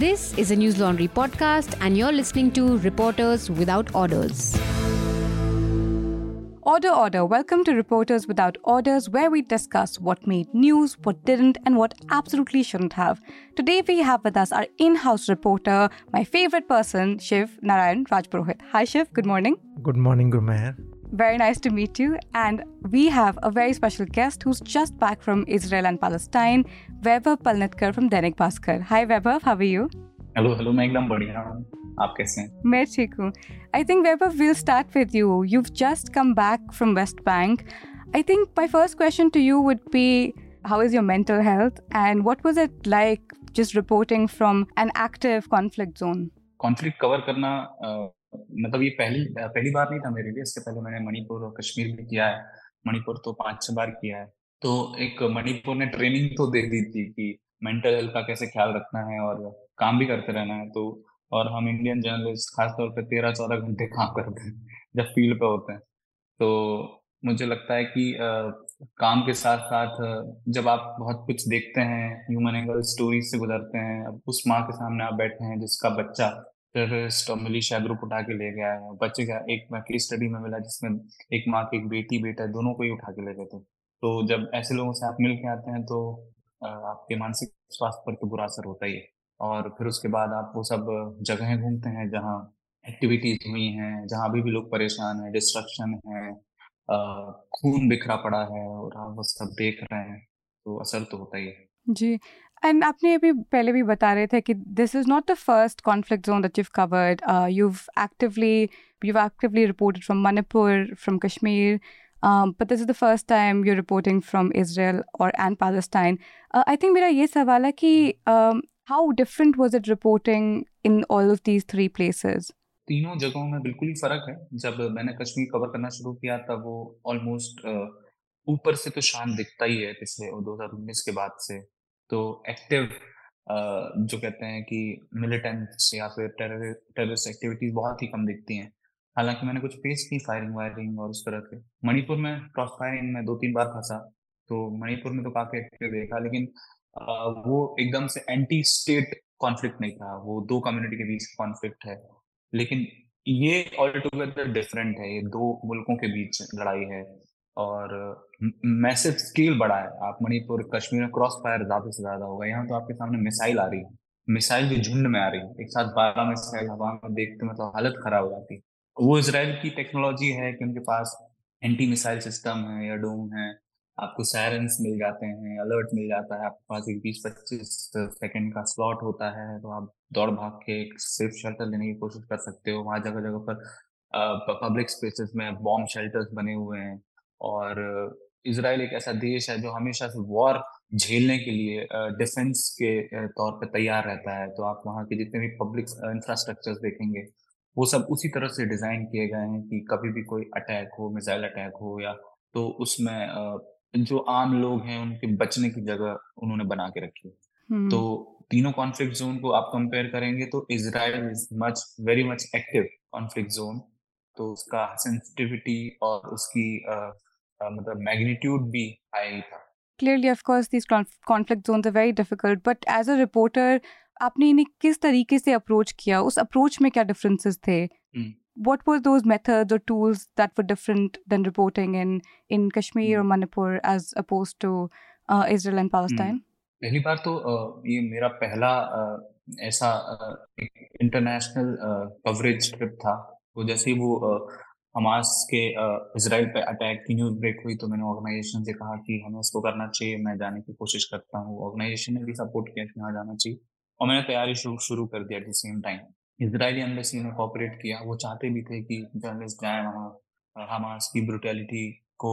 This is a News Laundry podcast, and you're listening to Reporters Without Orders. Order, order. Welcome to Reporters Without Orders, where we discuss what made news, what didn't, and what absolutely shouldn't have. Today, we have with us our in house reporter, my favorite person, Shiv Narayan Rajpurohit. Hi, Shiv. Good morning. Good morning, Gurmeher. Very nice to meet you. And we have a very special guest who's just back from Israel and Palestine, Vaibhav Palnitkar from Dainik Bhaskar. Hi, Vaibhav. How are you? Hello hello मैं एकदम बढ़िया हूँ आप कैसे हैं मैं ठीक हूँ I think Vaibhav we'll start with you. You've just come back from West Bank. I think my first question to you would be how is your mental health and what was it like just reporting from an active conflict zone? Conflict cover करना मतलब ये पहली पहली बार नहीं था मेरे लिए इससे पहले मैंने मणिपुर और कश्मीर भी किया है। मणिपुर तो पाँच छह बार किया है। तो एक मणिपुर ने ट्रेनिंग तो दे दी थी कि मेंटल हेल्थ का कैसे ख्याल रखना है और काम भी करते रहना है। तो और हम इंडियन जर्नलिस्ट खासतौर पर तेरह चौदह घंटे काम करते हैं जब फ़ील्ड पे होते हैं। तो मुझे लगता है कि आ, काम के साथ साथ जब आप बहुत कुछ देखते हैं ह्यूमन एंगल स्टोरी से गुजरते हैं अब उस माँ के सामने आप बैठे हैं जिसका बच्चा और मिलिशिया ग्रुप उठा के ले गया है। बच्चे का एक मैं केस स्टडी में मिला जिसमें एक माँ की एक बेटी, बेटा दोनों को ही उठा के ले गए थे। तो जब ऐसे लोगों से आप मिल के आते हैं तो आपके मानसिक स्वास्थ्य पर तो बुरा असर होता ही है। और फिर उसके बाद आप वो सब जगहें घूमते हैं जहाँ एक्टिविटीज़ हुई हैं, जहाँ अभी भी लोग परेशान हैं डिस्ट्रक्शन है खून बिखरा पड़ा है और आप वो सब देख रहे हैं तो असर तो होता ही है। जी एंड आपने अभी पहले भी बता रहे थे कि this is not the first conflict zone that you have covered you have actively you have actively reported from Manipur from Kashmir but this is the first time you reporting from Israel और and Palestine I think मेरा ये सवाल है कि how different was it reporting in all of these three places तीनों जगहों में बिल्कुल ही फ़र्क है। जब मैंने कश्मीर कवर करना शुरू किया था वो ऑलमोस्ट uh, ऊपर से तो शान दिखता ही है पिछले दो हज़ार उन्नीस के बाद से। तो एक्टिव जो कहते हैं कि मिलिटेंट्स या फिर टेररिस्ट एक्टिविटीज़ बहुत ही कम दिखती हैं। हालाँकि मैंने कुछ फेस की फायरिंग वायरिंग और उस तरह के। मणिपुर में क्रॉस फायरिंग में दो तीन बार फंसा तो मणिपुर में तो काफ़ी एक्टिव देखा, लेकिन वो एकदम से एंटी स्टेट कॉन्फ्लिक्ट नहीं था। वो दो कम्युनिटी के बीच कॉन्फ्लिक्ट है। लेकिन ये ऑल टुगेदर डिफरेंट है। ये दो मुल्कों के बीच लड़ाई है। और मैसिव स्केल बड़ा है। आप मणिपुर, कश्मीर में क्रॉस फायर ज़्यादा से ज़्यादा होगा यहाँ तो आपके सामने मिसाइल आ रही है। मिसाइल भी झुंड में आ रही है। एक साथ बारह मिसाइल हवा में देखते मतलब हालत खराब हो जाती है। वो इसराइल की टेक्नोलॉजी है कि उनके पास एंटी मिसाइल सिस्टम है या डोम है। आपको सायरन्स मिल जाते हैं अलर्ट मिल जाता है। आपके पास एक बीस पच्चीस सेकेंड का स्लॉट होता है तो आप दौड़ भाग के एक सेफ़ शेल्टर लेने की कोशिश कर सकते हो। वहाँ जगह जगह पर पब्लिक स्पेसेस में बॉम्ब शेल्टर्स बने हुए हैं। और इसराइल एक ऐसा देश है जो हमेशा से वॉर झेलने के लिए डिफेंस के तौर पर तैयार रहता है। तो आप वहाँ के जितने भी पब्लिक इंफ्रास्ट्रक्चर देखेंगे वो सब उसी तरह से डिज़ाइन किए गए हैं कि कभी भी कोई अटैक हो मिसाइल अटैक हो या तो उसमें जो आम लोग हैं उनके बचने की जगह उन्होंने बना के रखी है। तो तीनों कॉन्फ्लिक्ट जोन को आप कंपेयर करेंगे तो Israel is much very much active conflict zone तो उसका सेंसिटिविटी और उसकी मतलब मैग्नीट्यूड भी हाई था clearly of course these conflict zones are very difficult but as a reporter आपने इन्हें किस तरीके से अप्रोच किया उस अप्रोच में क्या डिफरेंसेस थे what were those methods or tools that were different than reporting in in Kashmir or Manipur as opposed to uh, Israel and Palestine? पहली बार तो ये मेरा पहला ऐसा इंटरनेशनल कवरेज ट्रिप था तो जैसे ही वो हमास के इसराइल पे अटैक की न्यूज़ ब्रेक हुई तो मैंने ऑर्गेनाइजेशन से कहा कि हमें इसको करना चाहिए, मैं जाने की कोशिश करता हूँ। ऑर्गेनाइजेशन ने भी सपोर्ट किया कि हाँ जाना चाहिए। और मैंने तैयारी शुरू शुरू कर दिया at the same time Israeli embassy ने कॉपरेट किया। वो चाहते भी थे कि जर्नलिस्ट जाए वहाँ हमास की ब्रुटेलिटी को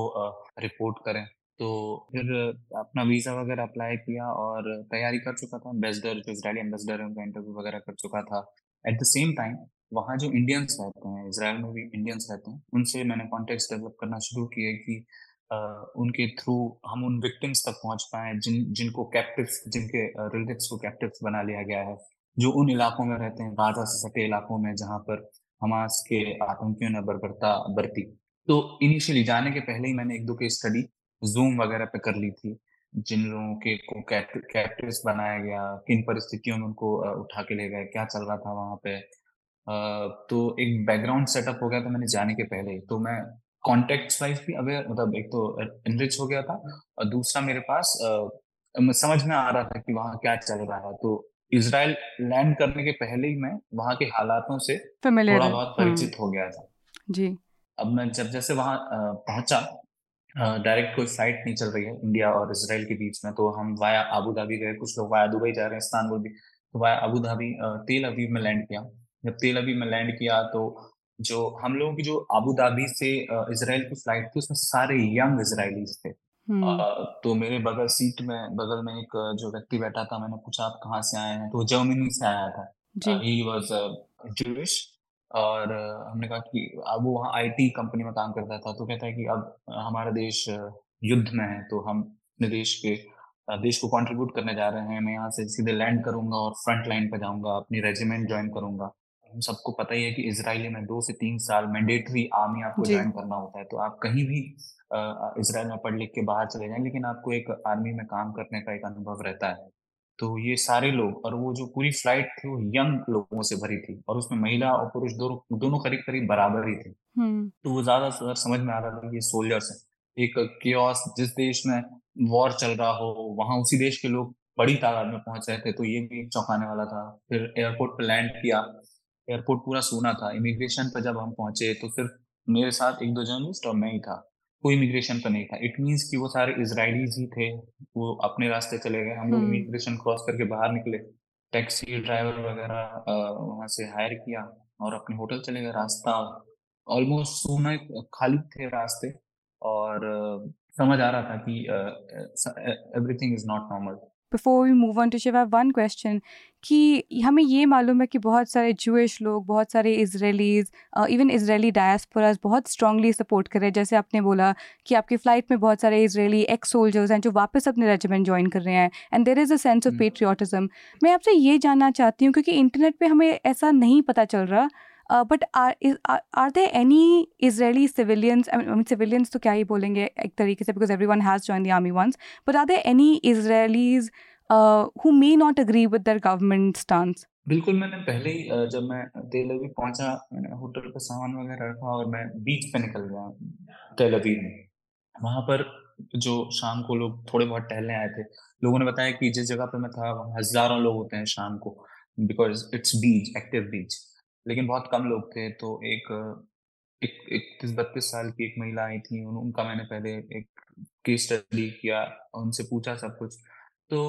रिपोर्ट करें। तो फिर अपना वीज़ा वगैरह अप्लाई किया और तैयारी कर चुका था। एम्बेसडर जो इसराइली एम्बेसडर है, उनका इंटरव्यू वगैरह कर चुका था। एट द सेम टाइम वहाँ जो इंडियंस रहते हैं इसराइल में भी इंडियंस रहते हैं उनसे मैंने कॉन्टेक्ट डेवलप करना शुरू किए कि Uh, उनके थ्रू हम उन विक्टिम्स तक पहुँच पाए जिन जिनको कैप्टिव्स जिनके रिलेटिव्स को कैप्टिव्स बना लिया गया है जो उन इलाकों में रहते हैं गाजा से सटे इलाकों में जहाँ पर हमास के आतंकियों ने बर्बरता बरती। तो इनिशियली जाने के पहले ही मैंने एक दो केस स्टडी जूम वगैरह पे कर ली थी जिन लोगों के को कैप्टिव्स बनाया गया किन परिस्थितियों में उनको उठा के ले गए क्या चल रहा था वहाँ पे तो एक बैकग्राउंड सेटअप हो गया था मैंने जाने के पहले। तो मैं कॉन्टेक्ट वाइज भी अवेयर मतलब एक तो इनरिच हो गया था और दूसरा मेरे पास समझ में आ रहा था कि वहाँ क्या चल रहा है। तो इसराइल लैंड करने के पहले ही मैं वहाँ के हालातों से थोड़ा बहुत परिचित हम्म। हो गया था। जी। अब मैं जब जैसे वहाँ पहुँचा डायरेक्ट कोई फ़्लाइट नहीं चल रही है इंडिया और इसराइल के बीच में तो हम वाया आबू धाबी गए कुछ लोग वाया दुबई जा रहे हैं इस्तानबुल भी तो वाया आबू धाबी तेल अवीव में लैंड किया। जब तेल अवीव में लैंड किया तो जो हम लोगों की जो आबू धाबी से इसराइल की फ़्लाइट थी उसमें सारे यंग इसराइलीज थे। हम्म। तो मेरे बगल सीट में बगल में एक जो व्यक्ति बैठा था मैंने पूछा आप कहाँ से आए हैं? तो जर्मनी से आया था। ही वॉज़ जूश और हमने कहा कि अब वो वहाँ आईटी कंपनी में काम करता था तो कहता है कि अब हमारा देश युद्ध में है तो हम अपने देश के देश को कंट्रीब्यूट करने जा रहे हैं। मैं यहाँ से सीधे लैंड करूँगा और फ्रंट लाइन पर जाऊँगा अपनी रेजिमेंट ज्वाइन करूँगा। सबको पता ही है कि इसराइल में दो से तीन साल मैंडेटरी आर्मी आपको ज्वाइन करना होता है। तो आप कहीं भी इसराइल में पढ़ लिख के बाहर चले जाएँ लेकिन आपको एक आर्मी में काम करने का एक अनुभव रहता है। तो ये सारे लोग और वो जो पूरी फ़्लाइट थी वो यंग लोगों से भरी थी और उसमें महिला और पुरुष दोनों दोनों करीब करीब बराबर ही थे। हम्म। तो वो ज़्यादा समझ में आ रहा था कि ये सोल्जर्स हैं। एक केओस जिस देश में वॉर चल रहा हो वहाँ उसी देश के लोग बड़ी तादाद में पहुँच रहे थे तो ये भी चौंकाने वाला था। फिर एयरपोर्ट पर लैंड किया एयरपोर्ट पूरा सोना था। इमिग्रेशन पर जब हम पहुँचे तो सिर्फ़ मेरे साथ एक दो जर्नलिस्ट और मैं ही था। कोई इमिग्रेशन पर नहीं था। इट मीन्स कि वो सारे इसराइलीज ही थे। वो अपने रास्ते चले गए। हम लोग इमिग्रेशन हम्म। क्रॉस करके बाहर निकले। टैक्सी ड्राइवर वगैरह वहाँ से हायर किया और अपने होटल चले गए। रास्ता ऑलमोस्ट सोना खाली थे रास्ते। और समझ आ रहा था कि everything is not normal before we move on to Shiv one question कि हमें ये मालूम है कि बहुत सारे जूश लोग बहुत सारे इसराइलीज़ इवन इसराइली डायस्पोराज बहुत स्ट्रांगली सपोर्ट कर रहे हैं। जैसे आपने बोला कि आपकी फ़्लाइट में बहुत सारे इसराइली एक्स सोल्जर्स हैं जो वापस अपने रेजिमेंट ज्वाइन कर रहे हैं and there is a sense of patriotism मैं आपसे ये जानना चाहती हूँ क्योंकि इंटरनेट पर हमें ऐसा नहीं पता चल रहा but are they any Israeli civilians I mean civilians तो क्या ही बोलेंगे एक तरीके से because every one has join the army once but are they any Israelis who may not agree with their government stance बिल्कुल, मैंने पहले ही जब मैं तेल अवीव पहुँचा, मैंने होटल का सामान वगैरह रखा और मैं बीच पे निकल गया तेल अवीव में। वहाँ पर जो शाम को लोग थोड़े बहुत टहलने आए थे, लोगों ने बताया कि जिस जगह पे मैं था, वहाँ हज़ारों लोग होते हैं शाम को because it's beach active beach लेकिन बहुत कम लोग थे तो एक इकतीस बत्तीस साल की एक महिला आई थी उन, उनका मैंने पहले एक केस स्टडी किया उनसे पूछा सब कुछ। तो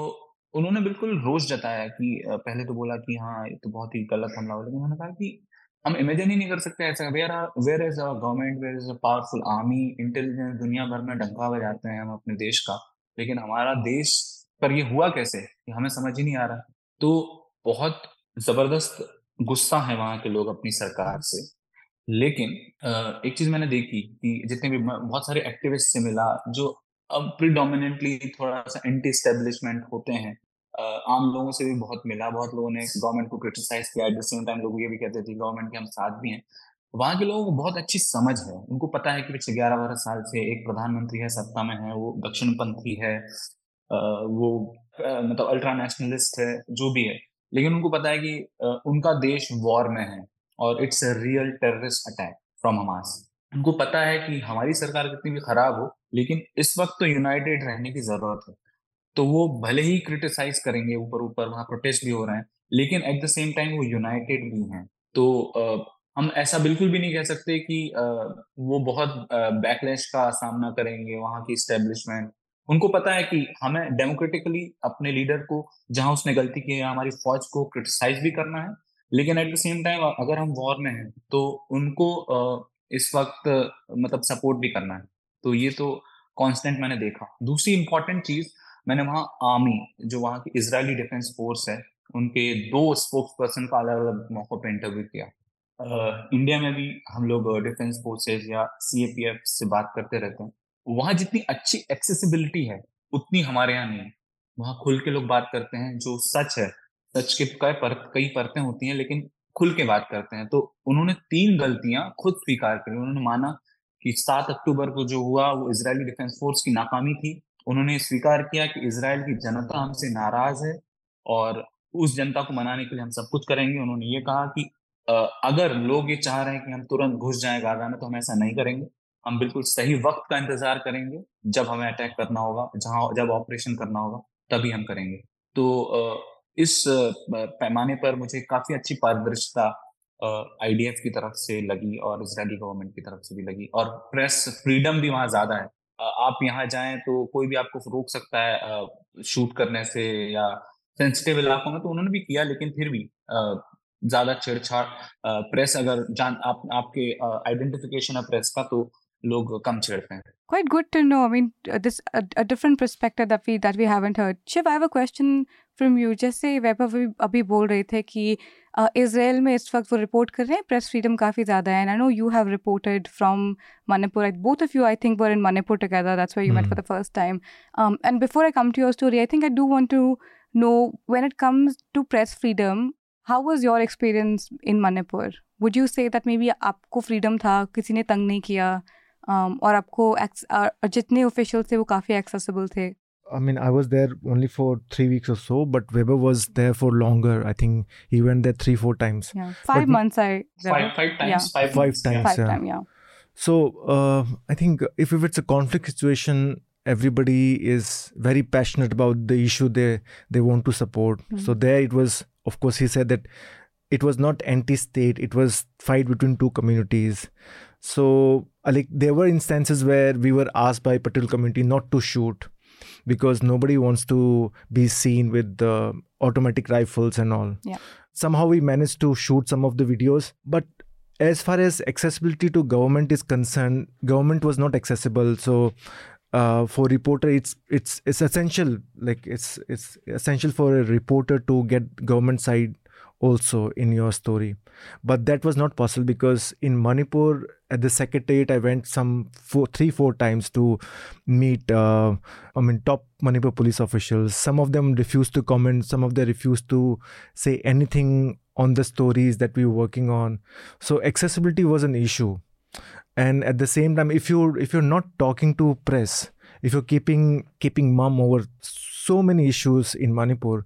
उन्होंने बिल्कुल रोष जताया कि पहले तो बोला कि हाँ ये तो बहुत ही गलत हमला हो लेकिन उन्होंने कहा कि हम इमेजिन ही नहीं कर सकते ऐसा। Where where is our government where is a powerful army intelligence दुनिया भर में डंका बजाते हैं हम अपने देश का। लेकिन हमारा देश पर ये हुआ कैसे? कि हमें समझ ही नहीं आ रहा। तो बहुत ज़बरदस्त गुस्सा है वहाँ के लोग अपनी सरकार से। लेकिन एक चीज़ मैंने देखी कि जितने भी बहुत सारे एक्टिविस्ट से मिला, जो अब प्रिडोमिनेटली थोड़ा सा एंटी स्टेब्लिशमेंट होते हैं आम लोगों से भी बहुत मिला। बहुत लोगों ने गवर्नमेंट को क्रिटिसाइज किया। एट द सेम टाइम लोग ये भी कहते थे गवर्नमेंट के हम साथ भी हैं। वहाँ के लोगों को बहुत अच्छी समझ है। उनको पता है कि पिछले ग्यारह बारह साल से एक प्रधानमंत्री है, सत्ता में है, वो दक्षिणपंथी है वो मतलब अल्ट्रा नेशनलिस्ट है, जो भी है। लेकिन उनको पता है कि उनका देश वॉर में है और it's a real terrorist attack from Hamas. उनको पता है कि हमारी सरकार कितनी भी खराब हो लेकिन इस वक्त तो यूनाइटेड रहने की ज़रूरत है। तो वो भले ही क्रिटिसाइज करेंगे ऊपर ऊपर वहाँ प्रोटेस्ट भी हो रहे हैं लेकिन एट द सेम टाइम वो यूनाइटेड भी हैं। तो आ, हम ऐसा बिल्कुल भी नहीं कह सकते कि आ, वो बहुत बैकलैश का सामना करेंगे वहाँ की स्टेब्लिशमेंट उनको पता है कि हमें डेमोक्रेटिकली अपने लीडर को, जहाँ उसने गलती की है हमारी फौज को क्रिटिसाइज भी करना है, लेकिन एट द सेम टाइम अगर हम वॉर में हैं तो उनको इस वक्त मतलब सपोर्ट भी करना है। तो ये तो कांस्टेंट मैंने देखा। दूसरी इंपॉर्टेंट चीज़, मैंने वहाँ आर्मी जो वहाँ की इसराइली डिफेंस फोर्स है, उनके दो स्पोक्स पर्सन का अलग अलग मौकों पर इंटरव्यू किया। इंडिया में भी हम लोग डिफेंस फोर्सेज या सीएपीएफ से बात करते रहते हैं। वहाँ जितनी अच्छी एक्सेसिबिलिटी है उतनी हमारे यहाँ नहीं है। वहाँ खुल के लोग बात करते हैं जो सच है सच के कई पर, कई परतें होती हैं लेकिन खुल के बात करते हैं। तो उन्होंने तीन गलतियाँ खुद स्वीकार करी। उन्होंने माना कि सात अक्टूबर को जो हुआ वो इसराइली डिफेंस फोर्स की नाकामी थी। उन्होंने स्वीकार किया कि इसराइल की जनता हमसे नाराज़ है और उस जनता को मनाने के लिए हम सब कुछ करेंगे। उन्होंने ये कहा कि अगर लोग ये चाह रहे हैं कि हम तुरंत घुस जाएँ गाजा में तो हम ऐसा नहीं करेंगे। हम बिल्कुल सही वक्त का इंतज़ार करेंगे, जब हमें अटैक करना होगा, जहाँ, जब ऑपरेशन करना होगा, तभी हम करेंगे। तो इस पैमाने पर मुझे काफ़ी अच्छी पारदर्शिता आईडीएफ की तरफ़ से लगी और इसराइली गवर्नमेंट की तरफ़ से भी लगी और प्रेस फ्रीडम भी वहाँ ज़्यादा है। आप यहाँ जाएँ तो कोई भी आपको रोक सकता है शूट करने से या सेंसिटिव इलाकों में तो उन्होंने भी किया लेकिन फिर भी ज़्यादा छेड़छाड़ प्रेस अगर जान, आप, आपके आइडेंटिफिकेशन है प्रेस का तो लोग कम छेड़ते हैं Quite good to know. I mean, uh, this a, a different perspective that we that we haven't heard. Shiv, I have a question from you. जैसे वैभव अभी अभी बोल रहे थे कि इसराइल में इस वक्त वो रिपोर्ट कर रहे हैं प्रेस फ्रीडम काफ़ी ज़्यादा है and I know you have reported from Manipur both of you I think were in Manipur together that's why you met for the first time and before I come to your story I think I do want to know when it comes to press freedom how was your experience in manipur would you say that maybe आपको freedom था किसी ने तंग नहीं किया um, और आपको और जितने officials थे वो काफ़ी accessible थे I mean, I was there only for three weeks or so, but Weber was there for longer. I think he went there three, four times. Yeah, five but months. I five, five times. Yeah. Five, five times. Yeah. Five yeah. times. Yeah. So uh, I think if, if it's a conflict situation, everybody is very passionate about the issue they they want to support. Mm-hmm. So there it was. Of course, he said that it was not anti-state. It was fight between two communities. So like there were instances where we were asked by Patel community not to shoot because nobody wants to be seen with the automatic rifles and all. Yeah. Somehow we managed to shoot some of the videos, but as far as accessibility to government is concerned, government was not accessible. So uh, for reporter, it's it's it's essential. Like it's it's essential for a reporter to get government side also in your story. But that was not possible because in Manipur, at the secretariat, I went some four, three, four times to meet, uh, I mean, top Manipur police officials. Some of them refused to comment, some of them refused to say anything on the stories that we were working on. So accessibility was an issue. And at the same time, if you if you're not talking to press, if you're keeping keeping mum over so many issues in Manipur,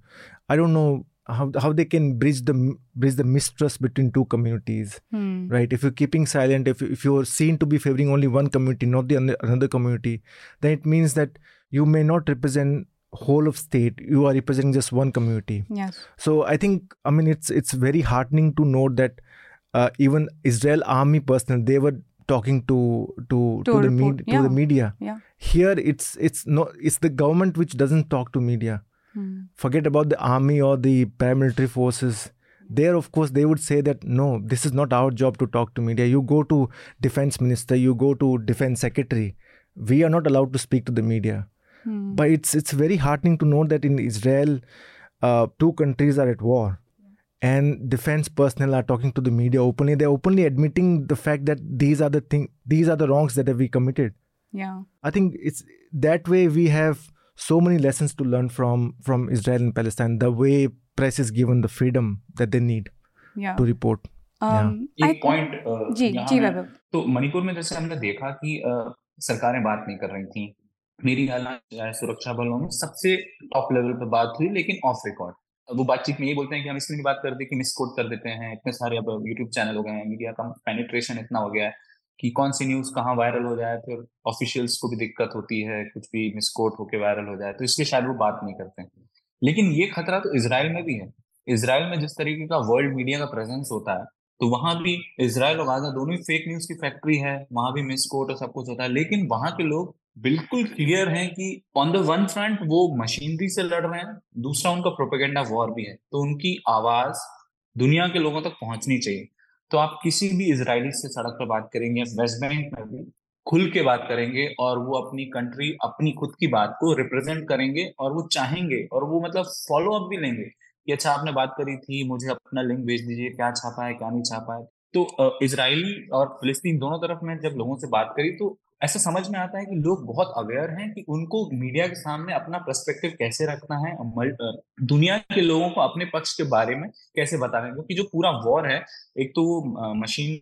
I don't know how how they can bridge the bridge the mistrust between two communities hmm. right? If you're keeping silent if, if you're seen to be favoring only one community not the another community then it means that you may not represent whole of state you are representing just one community. Yes. So i think i mean it's it's very heartening to note that uh, even israel army personnel they were talking to to to, to the media yeah. to the media. Yeah. Here it's it's no it's the government which doesn't talk to media Hmm. Forget about the army or the paramilitary forces. There, of course, they would say that no, this is not our job to talk to media. You go to defense minister, you go to defense secretary. We are not allowed to speak to the media. Hmm. But it's it's very heartening to know that in Israel, uh, two countries are at war, and defense personnel are talking to the media openly. They're openly admitting the fact that these are the thing, these are the wrongs that we committed. Yeah, I think it's that way we have so many lessons to learn from from Israel and Palestine. The way press is given the freedom that they need yeah. to report. Um, एक point जी जी वैभव तो मणिपुर में जैसे हमने देखा कि सरकारें बात नहीं कर रही थी मेरी हालाँकि सुरक्षा बलों में सबसे टॉप लेवल पर बात हुई लेकिन ऑफ़ रिकॉर्ड वो बातचीत में ये बोलते हैं कि हम इसमें भी बात कर दे कि मिसकोट कर देते हैं इतने सारे अब यूट्यूब चैनल हो गए हैं मीडिया का पेनिट्रेशन इतना हो गया है कि कौन सी न्यूज़ कहाँ वायरल हो जाए, फिर ऑफिशियल्स को भी दिक्कत होती है, कुछ भी मिसकोट होके वायरल हो जाए तो इसलिए शायद वो बात नहीं करते लेकिन ये खतरा तो इसराइल में भी है। इसराइल में जिस तरीके का वर्ल्ड मीडिया का प्रेजेंस होता है तो वहाँ भी इसराइल और गाजा दोनों ही फेक न्यूज़ की फैक्ट्री है, वहाँ भी मिसकोट और सब कुछ होता है, लेकिन वहाँ के लोग बिल्कुल क्लियर हैं कि ऑन द वन फ्रंट वो मशीनरी से लड़ रहे हैं, दूसरा उनका प्रोपेगेंडा वॉर भी है तो उनकी आवाज़ दुनिया के लोगों तक पहुंचनी चाहिए। तो आप किसी भी इसराइली से सड़क पर बात करेंगे वेस्ट बैंक में भी खुल के बात करेंगे और वो अपनी कंट्री, अपनी खुद की बात को रिप्रेजेंट करेंगे और वो चाहेंगे और वो मतलब फॉलो अप भी लेंगे कि अच्छा आपने बात करी थी, मुझे अपना लिंक भेज दीजिए, क्या छापा है, क्या नहीं छापा है। तो इसराइली और फिलिस्तीन दोनों तरफ़ में जब लोगों से बात करी तो ऐसा समझ में आता है कि लोग बहुत अवेयर हैं कि उनको मीडिया के सामने अपना पर्सपेक्टिव कैसे रखना है दुनिया के लोगों को अपने पक्ष के बारे में कैसे बताना है। क्योंकि जो पूरा वॉर है, एक तो वो मशीन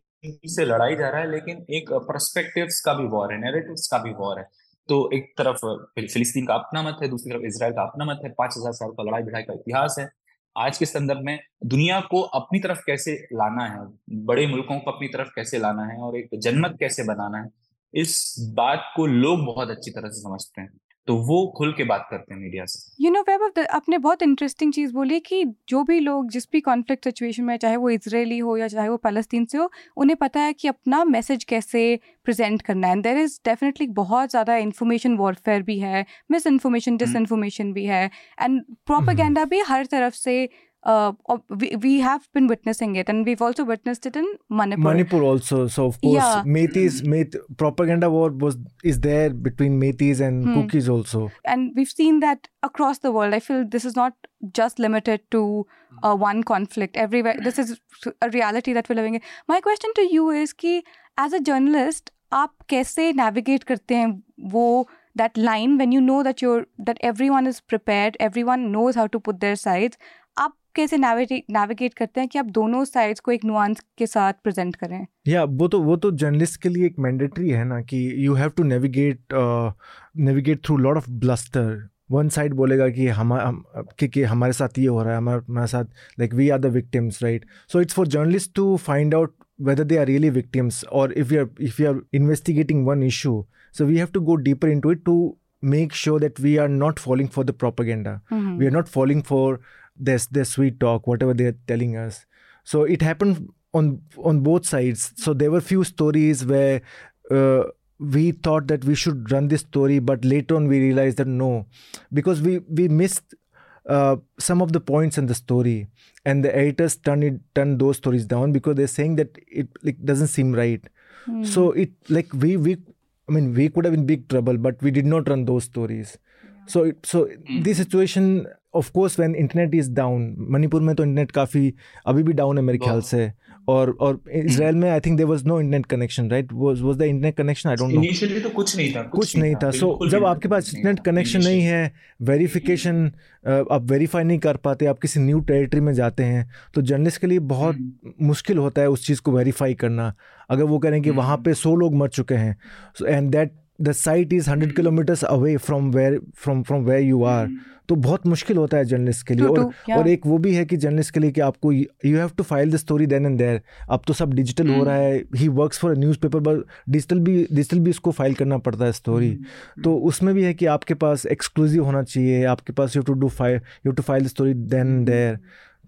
से लड़ाई जा रहा है, लेकिन एक परस्पेक्टिव्स का भी वॉर है नेरेटिव्स का भी वॉर है। तो एक तरफ़ फिलिस्तीन का अपना मत है, दूसरी तरफ़ इसराइल का अपना मत है, पाँच हज़ार साल का लड़ाई भिड़ाई का इतिहास है। आज के संदर्भ में दुनिया को अपनी तरफ़ कैसे लाना है, बड़े मुल्कों को अपनी तरफ़ कैसे लाना है, और एक जनमत कैसे बनाना है इस बात को लोग बहुत अच्छी तरह से समझते हैं। तो वो खुल के बात करते हैं मीडिया से। यू नो वैभव आपने बहुत इंटरेस्टिंग चीज़ बोली कि जो भी लोग जिस भी कॉन्फ्लिक्ट सिचुएशन में चाहे वो इसराइली हो या चाहे वो फलस्तीन से हो उन्हें पता है कि अपना मैसेज कैसे प्रेजेंट करना है। एंड देर इज़ डेफिनेटली बहुत ज़्यादा इन्फॉर्मेशन वॉरफेयर भी है मिस इन्फॉर्मेशन डिस इन्फॉर्मेशन भी है। एंड प्रोपागेंडा भी हर तरफ़ से uh, we, we have been witnessing it and we've also witnessed it in manipur manipur also so of course yeah. metis Met, propaganda war was is there between metis and hmm. kukis also and we've seen that across the world i feel this is not just limited to uh, one conflict everywhere this is a reality that we're living in my question to you is ki as a journalist आप कैसे navigate करते हैं वो that line when you know that you're that everyone is prepared everyone knows how to put their sides आप कैसे navigate करते हैं कि आप दोनों साइड्स को एक नुआंस के साथ प्रेजेंट करें? या वो तो वो तो जर्नलिस्ट के लिए एक मैंडेटरी है ना कि you have to navigate navigate through lot of bluster one side बोलेगा कि हम कि, कि हमारे साथ ये हो रहा है हमारे हमारे साथ like we are the victims right so it's for journalist to find out whether they are really victims और if you are if you are investigating one issue so we have to go deeper in to it to make sure that we are not falling for the propaganda we are not following for their their sweet talk, whatever they're telling us. So it happened on on both sides. So there were few stories where uh, we thought that we should run this story, but later on we realized that no, because we we missed uh, some of the points in the story, and the editors turn it turn those stories down because they're saying that it like doesn't seem right. Mm. So it like we we I mean we could have been big trouble, but we did not run those stories. So so mm. this situation of course when internet is down Manipur में तो internet काफ़ी अभी भी down है मेरे ख्याल से। और और इसराइल में I think there was no internet connection right was was the internet connection I don't know initially तो कुछ नहीं था कुछ, कुछ नहीं था सो so, जब आपके पास इंटरनेट कनेक्शन नहीं है वेरिफिकेशन आप वेरीफाई नहीं कर पाते आप किसी न्यू टेरिटरी में जाते हैं तो जर्नलिस्ट के लिए बहुत हम्म। मुश्किल होता है उस चीज़ को वेरीफाई करना। अगर वो करें कि वहाँ हम्म। पे सौ लोग मर चुके हैं and that the site is hundred kilometers away from where from from where you are तो बहुत मुश्किल होता है जर्नलिस्ट के लिए और और एक वो भी है कि जर्नलिस्ट के लिए कि आपको you have to file the story then and there अब तो सब डिजिटल हो रहा है he works for a newspaper but digital भी डिजिटल भी इसको फ़ाइल करना पड़ता है स्टोरी hmm. तो उसमें भी है कि आपके पास एक्सक्लूसिव होना चाहिए आपके पास you to do file you to file the story then there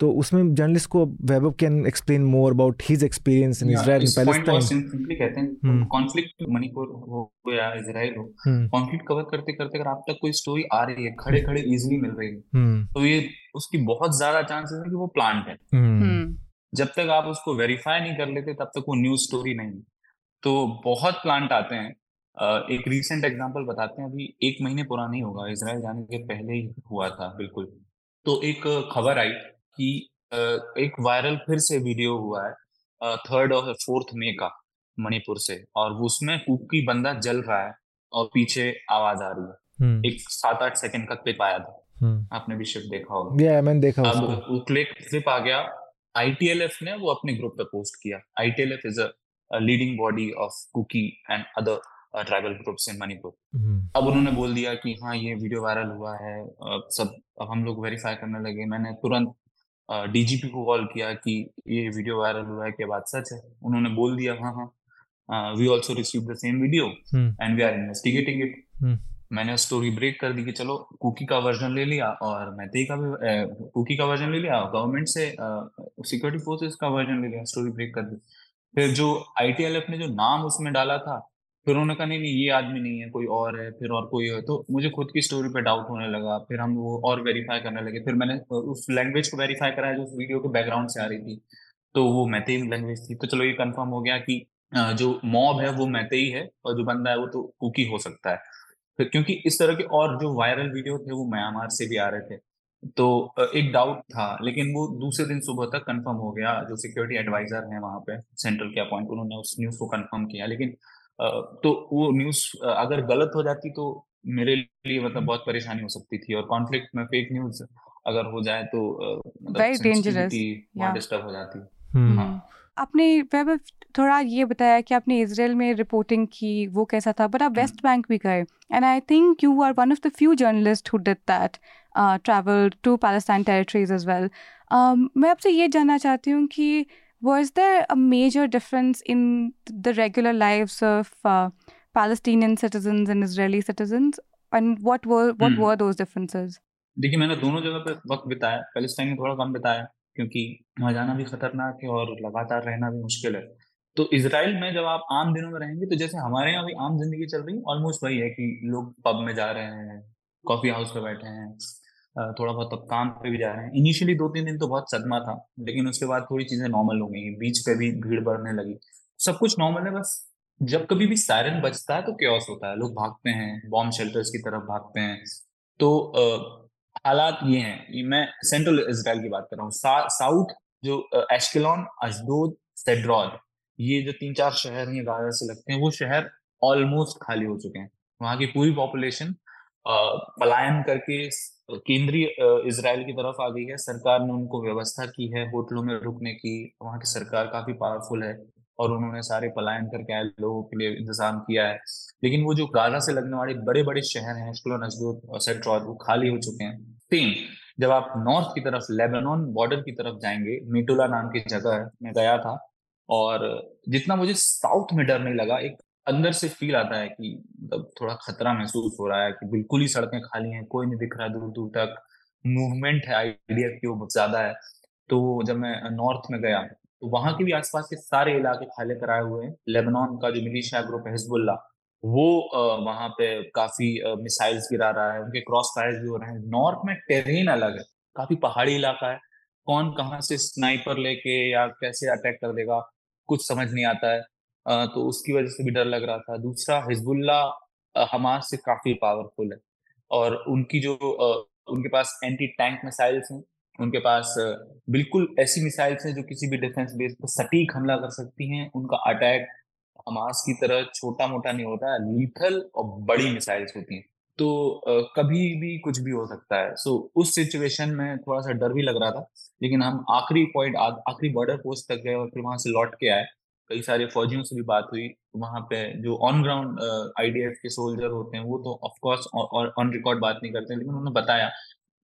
तो उसमें जर्नलिस्ट को Vaibhav can explain more about his experience in Israel in Palestine simply कहते हैं कॉन्फ्लिक्ट hmm. मणिपुर हो या इजराइल हो कॉन्फ्लिक्ट hmm. कवर करते करते अगर आप तक कोई स्टोरी आ रही है खड़े खड़े इजीली मिल रही है hmm. तो ये उसकी बहुत ज़्यादा चांसेस है कि वो प्लांट है। जब तक आप उसको वेरीफाई नहीं कर लेते तब तक वो न्यूज़ स्टोरी नहीं तो बहुत प्लांट आते हैं। एक रिसेंट एग्जांपल बताते हैं अभी एक महीने पुराना ही होगा इसराइल जाने के पहले ही हुआ था बिल्कुल। तो एक खबर आई कि एक वायरल फिर से वीडियो हुआ है थर्ड और फोर्थ मे का मणिपुर से और उसमें कुकी बंदा जल रहा है और पीछे आवाज़ आ रही है। हम्म। एक सात आठ सेकंड का क्लिप आया था। हम्म। आपने भी शिफ्ट देखा होगा। yeah, मैंने देखा अब वो क्लिप क्लिप आ गया। आईटीएलएफ ने वो अपने ग्रुप पे पोस्ट किया। ITLF is a leading body of Kuki and other tribal groups in Manipur. अब उन्होंने बोल दिया कि हाँ ये वीडियो वायरल हुआ है सब अब हम लोग वेरीफाई करने लगे। मैंने तुरंत डीजीपी को कॉल किया कि ये वीडियो वायरल हुआ है क्या बात सच है? उन्होंने बोल दिया हाँ हाँ। We also receive the same video and we are investigating it मैंने स्टोरी ब्रेक कर दी कि चलो कुकी का वर्जन ले लिया और मैथई का भी कुकी का वर्जन ले लिया गवर्नमेंट से सिक्योरिटी फोर्सेस का वर्जन ले लिया स्टोरी ब्रेक कर दी। फिर जो आईटीएलएफ ने जो नाम उसमें डाला था फिर उन्होंने कहा, नहीं नहीं, ये आदमी नहीं है, कोई और है, फिर और कोई है। तो मुझे खुद की स्टोरी पे डाउट होने लगा, फिर हम वो और वेरीफाई करने लगे। फिर मैंने उस लैंग्वेज को वेरीफाई कराया जो उस वीडियो के बैकग्राउंड से आ रही थी। तो वो मैथई लैंग्वेज थी। तो चलो ये कंफर्म हो गया कि जो मॉब है वो मैथई है और जो बंदा है वो तो कुकी हो सकता है। फिर क्योंकि इस तरह के और जो वायरल वीडियो थे वो म्यांमार से भी आ रहे थे। तो एक डाउट था, लेकिन वो दूसरे दिन सुबह तक कंफर्म हो गया। जो सिक्योरिटी एडवाइजर है वहाँ पे सेंट्रल के अपॉइंट उन्होंने उस न्यूज़ को कंफर्म किया। लेकिन तो वो न्यूज़ अगर गलत हो जाती तो मेरे लिए मतलब बहुत परेशानी हो सकती थी और कॉन्फ्लिक्ट में फेक न्यूज़ अगर हो जाए तो मतलब डिस्टर्ब हो जाती। हम्म। हाँ। आपने वैभव थोड़ा ये बताया कि आपने इसराइल में रिपोर्टिंग की वो कैसा था? बट आप वेस्ट हम्म। बैंक भी गए and I think you are one of the few journalists who did that travel to Palestine territories as well मैं आपसे ये जानना चाहती हूँ कि was there a major difference in the regular lives of uh, Palestinian citizens and Israeli citizens? And what were what Hmm. were those differences? देखिए मैंने दोनों जगह पे वक्त बिताया पैलेस्टाइन में थोड़ा कम बिताया क्योंकि वहाँ जाना भी खतरनाक है और लगातार रहना भी मुश्किल है तो इसराइल में जब आप आम दिनों में रहेंगे तो जैसे हमारे यहाँ भी आम ज़िंदगी चल रही है ऑलमोस्ट वही है कि लोग पब में जा रहे हैं कॉफ़ी हाउस पे बैठे हैं थोड़ा बहुत अब काम पे भी जा रहे हैं। इनिशियली दो तीन दिन तो बहुत सदमा था, लेकिन उसके बाद थोड़ी चीज़ें नॉर्मल हो गई, बीच पे भी भीड़ बढ़ने लगी। सब कुछ नॉर्मल है, बस जब कभी भी सायरन बजता है तो क्योस होता है। लोग भागते हैं बॉम्ब शेल्टर्स की तरफ़ भागते हैं। तो हालात ये हैं मैं सेंट्रल इसराइल की बात कर रहा हूँ। साउथ जो एशकेलॉन अशदोद सेड्रॉन ये जो तीन चार शहर हैं गाजा से लगते हैं, वो शहर ऑलमोस्ट खाली हो चुके हैं। वहाँ की पूरी पॉपुलेशन पलायन करके केंद्रीय इसराइल की तरफ़ आ गई है। सरकार ने उनको व्यवस्था की है होटलों में रुकने की। वहाँ की सरकार काफ़ी पावरफुल है और उन्होंने सारे पलायन करके आए, लोगों के लिए इंतज़ाम किया है। लेकिन वो जो गाजा से लगने वाले बड़े बड़े शहर हैं अशदोद और सेट्रॉल, वो खाली हो चुके हैं। तीन, जब आप नॉर्थ की तरफ़, लेबनान बॉर्डर की तरफ़ जाएँगे, मेटोला नाम की जगह है, मैं गया था और जितना मुझे साउथ में डर नहीं लगा, एक अंदर से फील आता है कि मतलब थोड़ा खतरा महसूस हो रहा है कि बिल्कुल ही सड़कें खाली हैं, कोई नहीं दिख रहा दूर दूर तक। मूवमेंट है आइडिया की वो बहुत ज़्यादा है? तो जब मैं नॉर्थ में गया तो वहाँ के भी आसपास के सारे इलाके खाली कराए हुए हैं। लेबनान का जो मिलिशिया ग्रुप है हिजबुल्ला वो वहाँ पे काफ़ी मिसाइल्स गिरा रहा है, उनके क्रॉस फायर भी हो रहे हैं। नॉर्थ में टेरेन अलग है, काफ़ी पहाड़ी इलाका है। कौन कहाँ से स्नाइपर लेके या कैसे अटैक कर देगा, कुछ समझ नहीं आता है। तो उसकी वजह से भी डर लग रहा था। दूसरा हिजबुल्ला हमास से काफ़ी पावरफुल है और उनकी जो उनके पास एंटी टैंक मिसाइल्स हैं, उनके पास बिल्कुल ऐसी मिसाइल्स हैं जो किसी भी डिफेंस बेस पर सटीक हमला कर सकती हैं। उनका अटैक हमास की तरह छोटा मोटा नहीं होता लीथल और बड़ी मिसाइल्स होती हैं। तो कभी भी कुछ भी हो सकता है। सो उस सिचुएशन में थोड़ा सा डर भी लग रहा था, लेकिन हम आखिरी पॉइंट आखिरी बॉर्डर पोस्ट तक गए और फिर वहाँ से लौट के आए। कई सारे फौजियों से भी बात हुई। वहाँ पे जो ऑन ग्राउंड आईडीएफ के सोल्जर होते हैं, वो तो ऑफ़ कोर्स ऑन रिकॉर्ड बात नहीं करते लेकिन उन्होंने बताया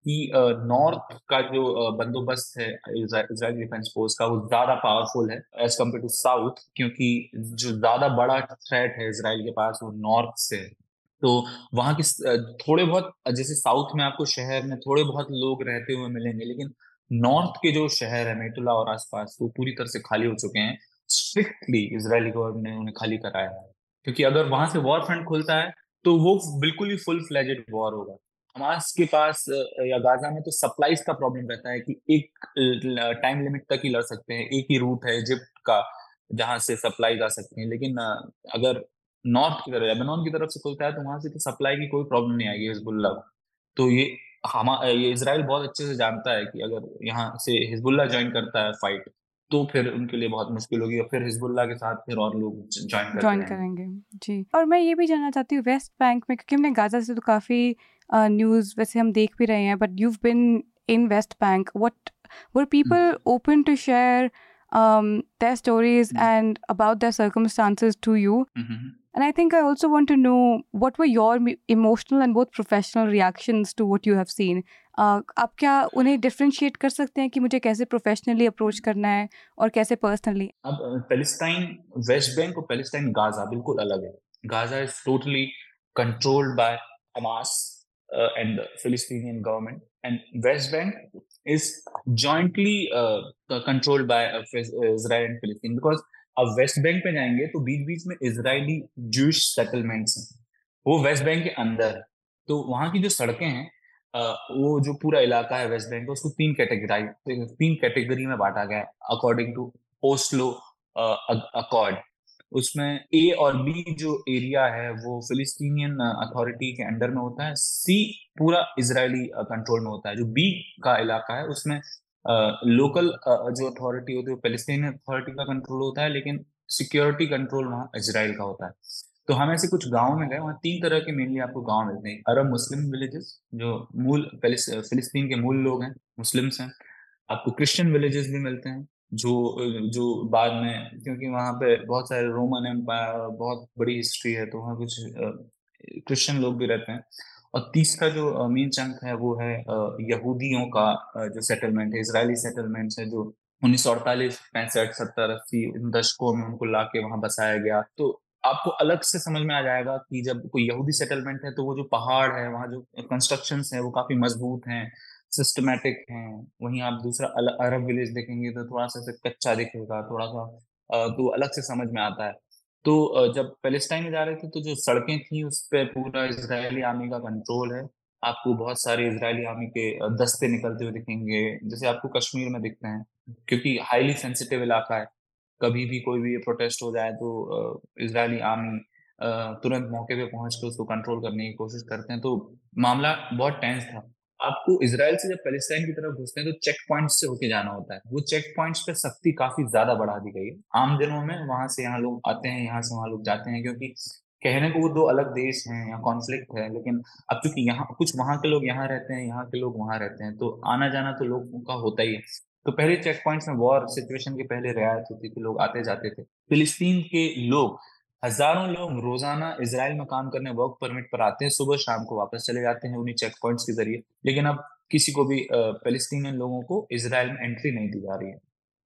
कि नॉर्थ का जो बंदोबस्त है इजराइल डिफेंस फोर्स का, वो ज़्यादा पावरफुल है एज कंपेयर टू साउथ क्योंकि जो ज़्यादा बड़ा थ्रेट है इसराइल के पास, वो नॉर्थ से है। तो वहाँ की थोड़े बहुत, जैसे साउथ में आपको शहर में थोड़े बहुत लोग रहते हुए मिलेंगे, लेकिन नॉर्थ के जो शहर है मेटुला और आसपास, वो पूरी तरह से खाली हो चुके हैं। स्ट्रिक्टली इसराइली गवर्नमेंट ने उन्हें खाली कराया है। क्योंकि अगर वहाँ से वॉर फ्रंट खुलता है तो वो बिल्कुल ही फुल फ्लेजेड वॉर होगा। हमास के पास या गाजा में तो सप्लाईज का प्रॉब्लम रहता है कि एक टाइम लिमिट तक ही लड़ सकते हैं, एक ही रूट है इजिप्ट का, जहाँ से सप्लाई जा सकते हैं। लेकिन अगर नॉर्थ की तरफ़ लेबनान की तरफ़ से खुलता है तो वहाँ से तो सप्लाई की कोई प्रॉब्लम नहीं आएगी हिजबुल्ला को। तो ये हम ये इसराइल बहुत अच्छे से जानता है कि अगर यहाँ से हिजबुल्ला ज्वाइन करता है फाइट तो फिर उनके लिए बहुत मुश्किल होगी और फिर हिजबुल्ला के साथ फिर और लोग ज्वाइन ज्वाइन करेंगे जी और मैं ये भी जानना चाहती हूँ वेस्ट बैंक में क्योंकि हमने गाजा से तो काफ़ी न्यूज़ वैसे हम देख भी रहे हैं but you been in West Bank what were people open to share um, their stories Hmm. and about their circumstances to you? Hmm. And I think I also want to know what were your me- emotional and both professional reactions to what you have seen. Uh, आप क्या उन्हें differentiate कर सकते हैं कि मुझे कैसे professionally approach करना है और कैसे पर्सनली अब पैलेस्टाइन वेस्ट बैंक और पैलेस्टाइन गाजा बिल्कुल अलग है। Gaza is totally controlled by Hamas and Palestinian government and West Bank is jointly controlled by Israel and Palestine because अब वेस्ट बैंक पे जाएँगे तो बीच बीच में इसराइली जूश सेटलमेंट्स हैं। वो वेस्ट बैंक के अंदर तो वहाँ की जो सड़कें हैं वो जो पूरा इलाका है वेस्ट बैंक का, उसको तीन कैटेगराइज तीन कैटेगरी में बांटा गया है अकॉर्डिंग टू ओस्लो अकॉर्ड उसमें ए और बी जो एरिया है, वो फिलिस्तीनियन अथॉरिटी के अंडर में होता है सी पूरा इजरायली कंट्रोल में होता है। जो बी का इलाका है, उसमें लोकल जो अथॉरिटी होती है, वो फिलिस्तीनियन अथॉरिटी का कंट्रोल होता है, लेकिन सिक्योरिटी कंट्रोल वहाँ इसराइल का होता है। तो हम ऐसे कुछ गाँव में गए, वहाँ तीन तरह के मेनली आपको गाँव मिलते हैं। अरब मुस्लिम विलेजेस जो मूल फिलिस- फिलिस्तीन के मूल लोग हैं, मुस्लिम्स हैं। आपको क्रिश्चियन विलेजेस भी मिलते हैं, जो जो बाद में, क्योंकि वहाँ पे बहुत सारे रोमन एम्पायर बहुत बड़ी हिस्ट्री है तो वहाँ कुछ क्रिश्चियन लोग भी रहते हैं। और तीसरा जो मेन चंक है वो है यहूदियों का जो सेटलमेंट है इसराइली सेटलमेंट है जो उन्नीस सौ अड़तालीस, पैंसठ, सत्तर, अस्सी, उन दशकों में उनको ला के वहाँ बसाया गया। तो आपको अलग से समझ में आ जाएगा कि जब कोई यहूदी सेटलमेंट है तो वो जो पहाड़ है, वहाँ जो कंस्ट्रक्शन है वो काफ़ी मज़बूत हैं सिस्टमेटिक हैं। वहीं आप दूसरा अरब विलेज देखेंगे तो थोड़ा सा कच्चा दिखेगा, थोड़ा सा तो अलग से समझ में आता है। तो जब पैलेस्टाइन में जा रहे थे तो जो सड़कें थी, उस पर पूरा इसराइली आर्मी का कंट्रोल है। आपको बहुत सारे इसराइली आर्मी के दस्ते निकलते हुए दिखेंगे, जैसे आपको कश्मीर में दिखते हैं, क्योंकि हाईली सेंसिटिव इलाका है। कभी भी कोई भी प्रोटेस्ट हो जाए तो इसराइली आर्मी तुरंत मौके पे पहुँच कर उसको कंट्रोल करने की कोशिश करते हैं। तो मामला बहुत टेंस था। आपको इसराइल से जब पैलेस्टाइन की तरफ़ घुसते हैं तो चेक पॉइंट से होके जाना होता है। वो चेक पॉइंट्स पे सख्ती काफ़ी ज़्यादा बढ़ा दी गई है। आम दिनों में वहाँ से यहाँ लोग आते हैं, यहाँ से वहाँ लोग जाते हैं, क्योंकि कहने को वो दो अलग देश हैं या कॉन्फ्लिक्ट है, लेकिन अब चूँकि यहाँ, कुछ वहाँ के लोग यहाँ रहते हैं, यहाँ के लोग वहाँ रहते हैं तो आना जाना तो लोगों का होता ही है। तो पहले चेक पॉइंट्स में वॉर सिचुएशन के पहले रियायत होती थी, लोग आते जाते थे। फिलिस्तीन के लोग हज़ारों लोग रोज़ाना इसराइल में काम करने वर्क परमिट पर आते हैं, सुबह शाम को वापस चले जाते हैं उन्हीं चेक पॉइंट्स के ज़रिए। लेकिन अब किसी को भी फिलिस्तीनियन लोगों को इसराइल में एंट्री नहीं दी जा रही है।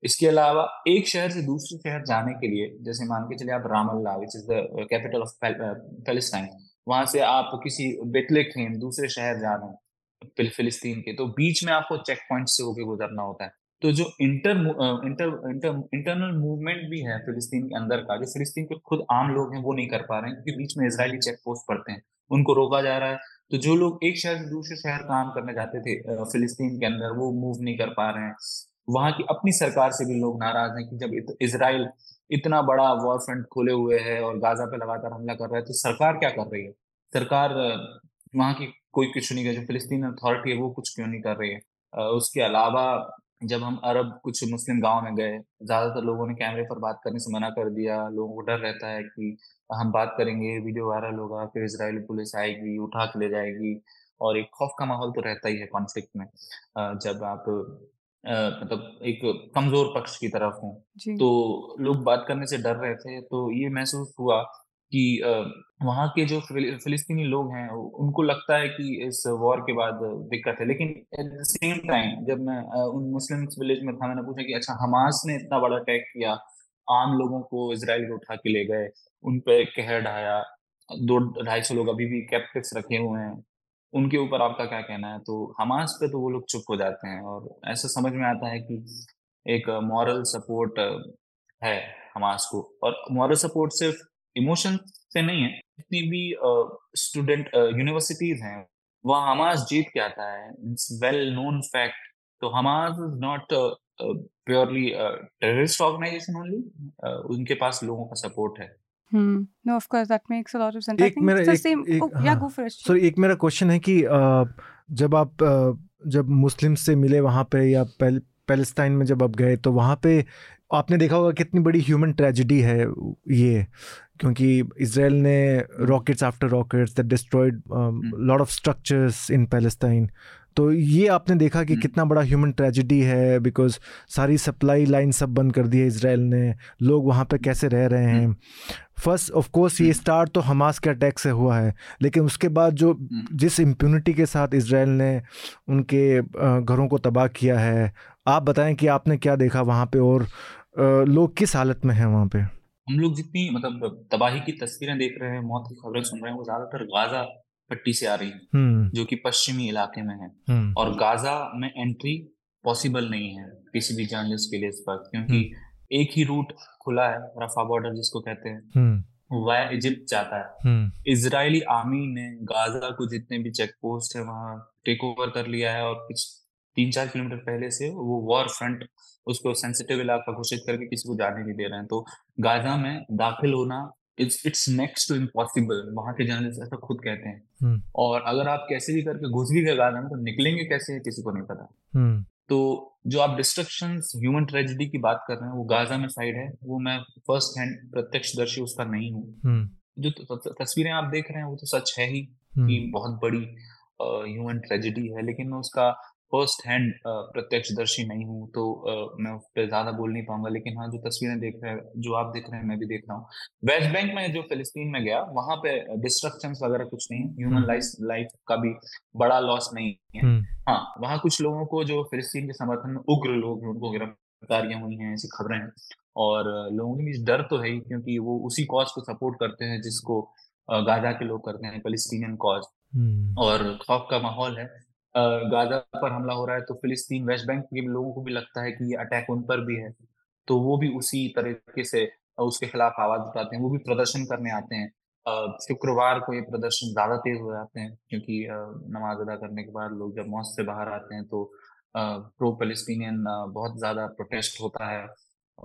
इसके अलावा एक शहर से दूसरे शहर जाने के लिए, जैसे मान के चले आप Ramallah which is the capital of Palestine वहाँ से आप किसी बेटलेखेम दूसरे शहर जा रहे हैं फिलिस्तीन के तो बीच में आपको चेक पॉइंट से होकर गुजरना होता है। तो जो inter inter inter internal movement भी है फिलिस्तीन के अंदर का, जो फिलिस्तीन के खुद आम लोग हैं, वो नहीं कर पा रहे हैं, क्योंकि बीच में इसराइली चेक पोस्ट पड़ते हैं, उनको रोका जा रहा है। तो जो लोग एक शहर से दूसरे शहर काम करने जाते थे फिलिस्तीन के अंदर, वो मूव नहीं कर पा रहे हैं। वहाँ की अपनी सरकार से भी लोग नाराज़ हैं कि जब इसराइल इतना बड़ा वॉर फ्रंट खोले हुए है और गाजा पे लगातार हमला कर रहा है तो सरकार क्या कर रही है? सरकार वहाँ की कोई कुछ नहीं कर जो फिलिस्तीन अथॉरिटी है, वो कुछ क्यों नहीं कर रही है? उसके अलावा जब हम अरब कुछ मुस्लिम गाँव में गए ज़्यादातर लोगों ने कैमरे पर बात करने से मना कर दिया। लोगों को डर रहता है कि हम बात करेंगे वीडियो वायरल होगा फिर इसराइल पुलिस आएगी उठा के ले जाएगी और एक खौफ का माहौल तो रहता ही है कॉन्फ्लिक्ट में। जब आप मतलब एक कमज़ोर पक्ष की तरफ़ हूँ तो लोग बात करने से डर रहे थे तो ये महसूस हुआ कि वहाँ के जो फिलिस्तीनी लोग हैं उनको लगता है कि इस वॉर के बाद दिक्कत है। लेकिन एट द सेम टाइम जब मैं उन मुस्लिम विलेज में था, मैंने पूछा कि अच्छा हमास ने इतना बड़ा अटैक किया, आम लोगों को इसराइल को उठा के ले गए, उन पर कहर ढाया, दो, ढाई सौ लोग अभी भी कैप्टिव्स रखे हुए हैं, उनके ऊपर आपका क्या कहना है? तो हमास पे तो वो लोग चुप हो जाते हैं और ऐसा समझ में आता है कि एक मॉरल सपोर्ट है हमास को। और मॉरल सपोर्ट सिर्फ़ इमोशन से नहीं है जितनी भी स्टूडेंट यूनिवर्सिटीज हैं वह हमास जीत के आता है इट्स वेल नोन फैक्ट तो Hamas is not purely terrorist organization only उनके पास लोगों का सपोर्ट है Hmm. No, of course, that makes a lot of sense. एक मेरा एक, same. एक, oh, yeah, go first. So एक मेरा क्वेश्चन है कि जब आप जब मुस्लिम से मिले वहाँ पे या पैलेस्टाइन में जब आप गए तो वहाँ पे आपने देखा होगा कितनी बड़ी ह्यूमन ट्रेजिडी है ये क्योंकि इसराइल ने rockets after rockets that destroyed lot of structures in Palestine तो ये आपने देखा कि हम्म। कितना बड़ा ह्यूमन ट्रेजिडी है बिकॉज़ सारी सप्लाई लाइन सब बंद कर दी है इसराइल ने लोग वहाँ पे कैसे रह रहे हैं फ़र्स्ट ऑफ़ कोर्स ये स्टार्ट हम्म। तो हमास के अटैक से हुआ है लेकिन उसके बाद जो हम्म। जिस इम्प्यूनिटी के साथ इसराइल ने उनके घरों को तबाह किया है आप बताएँ कि आपने क्या देखा वहाँ पे और लोग किस हालत में हैं वहाँ पे हम लोग जितनी मतलब तबाही की तस्वीरें देख रहे हैं मौत की खबरें सुन रहे हैं वो ज़्यादातर गाजा पट्टी से आ रही है हम्म। जो कि पश्चिमी इलाके में है हम्म। और गाजा में एंट्री पॉसिबल नहीं है किसी भी जर्नलिस्ट के लिए इस पर क्योंकि हम्म। एक ही रूट खुला है रफा बॉर्डर जिसको कहते हैं वह इजिप्ट जाता है इसराइली आर्मी ने गाजा को जितने भी चेक पोस्ट है वहाँ टेक ओवर कर लिया है और कुछ तीन चार किलोमीटर पहले से वो वॉर फ्रंट उसको सेंसिटिव इलाका घोषित करके किसी को जाने नहीं दे रहे हैं तो गाजा में दाखिल होना it's it's next to impossible वहाँ के जर्नलिस्ट ऐसा खुद कहते हैं hmm. और अगर आप कैसे भी करके घुस भी गए गाजा में तो निकलेंगे कैसे किसी को नहीं पता hmm. तो जो आप डिस्ट्रक्शन ह्यूमन ट्रेजिडी की बात कर रहे हैं वो गाजा में साइड है वो मैं फ़र्स्ट हैंड प्रत्यक्षदर्शी उसका नहीं हूँ hmm. जो तस्वीरें आप देख रहे हैं वो तो सच है ही कि बहुत बड़ी ह्यूमन ट्रेजिडी है लेकिन उसका फ़र्स्ट हैंड प्रत्यक्षदर्शी नहीं हूँ तो मैं उस पर ज़्यादा बोल नहीं पाऊँगा। लेकिन हाँ जो तस्वीरें देख रहे हैं जो आप देख रहे हैं मैं भी देख रहा हूँ। वेस्ट बैंक में जो फिलिस्तीन में गया वहाँ पे डिस्ट्रक्शन वगैरह कुछ नहीं ह्यूमन लाइफ लाइफ का भी बड़ा लॉस नहीं है। हम्म। हाँ वहाँ कुछ लोगों को जो फिलिस्तीन के समर्थन में उग्र लोग उनको गिरफ्तारियाँ हुई हैं ऐसी खबरें हैं। और लोगों के बीच डर तो है ही क्योंकि वो उसी कॉज को सपोर्ट करते हैं जिसको गाजा के लोग करते हैं फलिस्तीनियन कॉज हम्म। और खौफ का माहौल है। गाजा पर हमला हो रहा है तो फिलिस्तीन वेस्ट बैंक के लोगों को भी लगता है कि ये अटैक उन पर भी है। तो वो भी उसी तरीके से उसके खिलाफ आवाज़ उठाते हैं, वो भी प्रदर्शन करने आते हैं। शुक्रवार को ये प्रदर्शन ज़्यादा तेज हो जाते हैं, क्योंकि नमाज़ अदा करने के बाद लोग जब मौत से बाहर आते हैं तो प्रो पैलेस्टीनियन बहुत ज़्यादा प्रोटेस्ट होता है।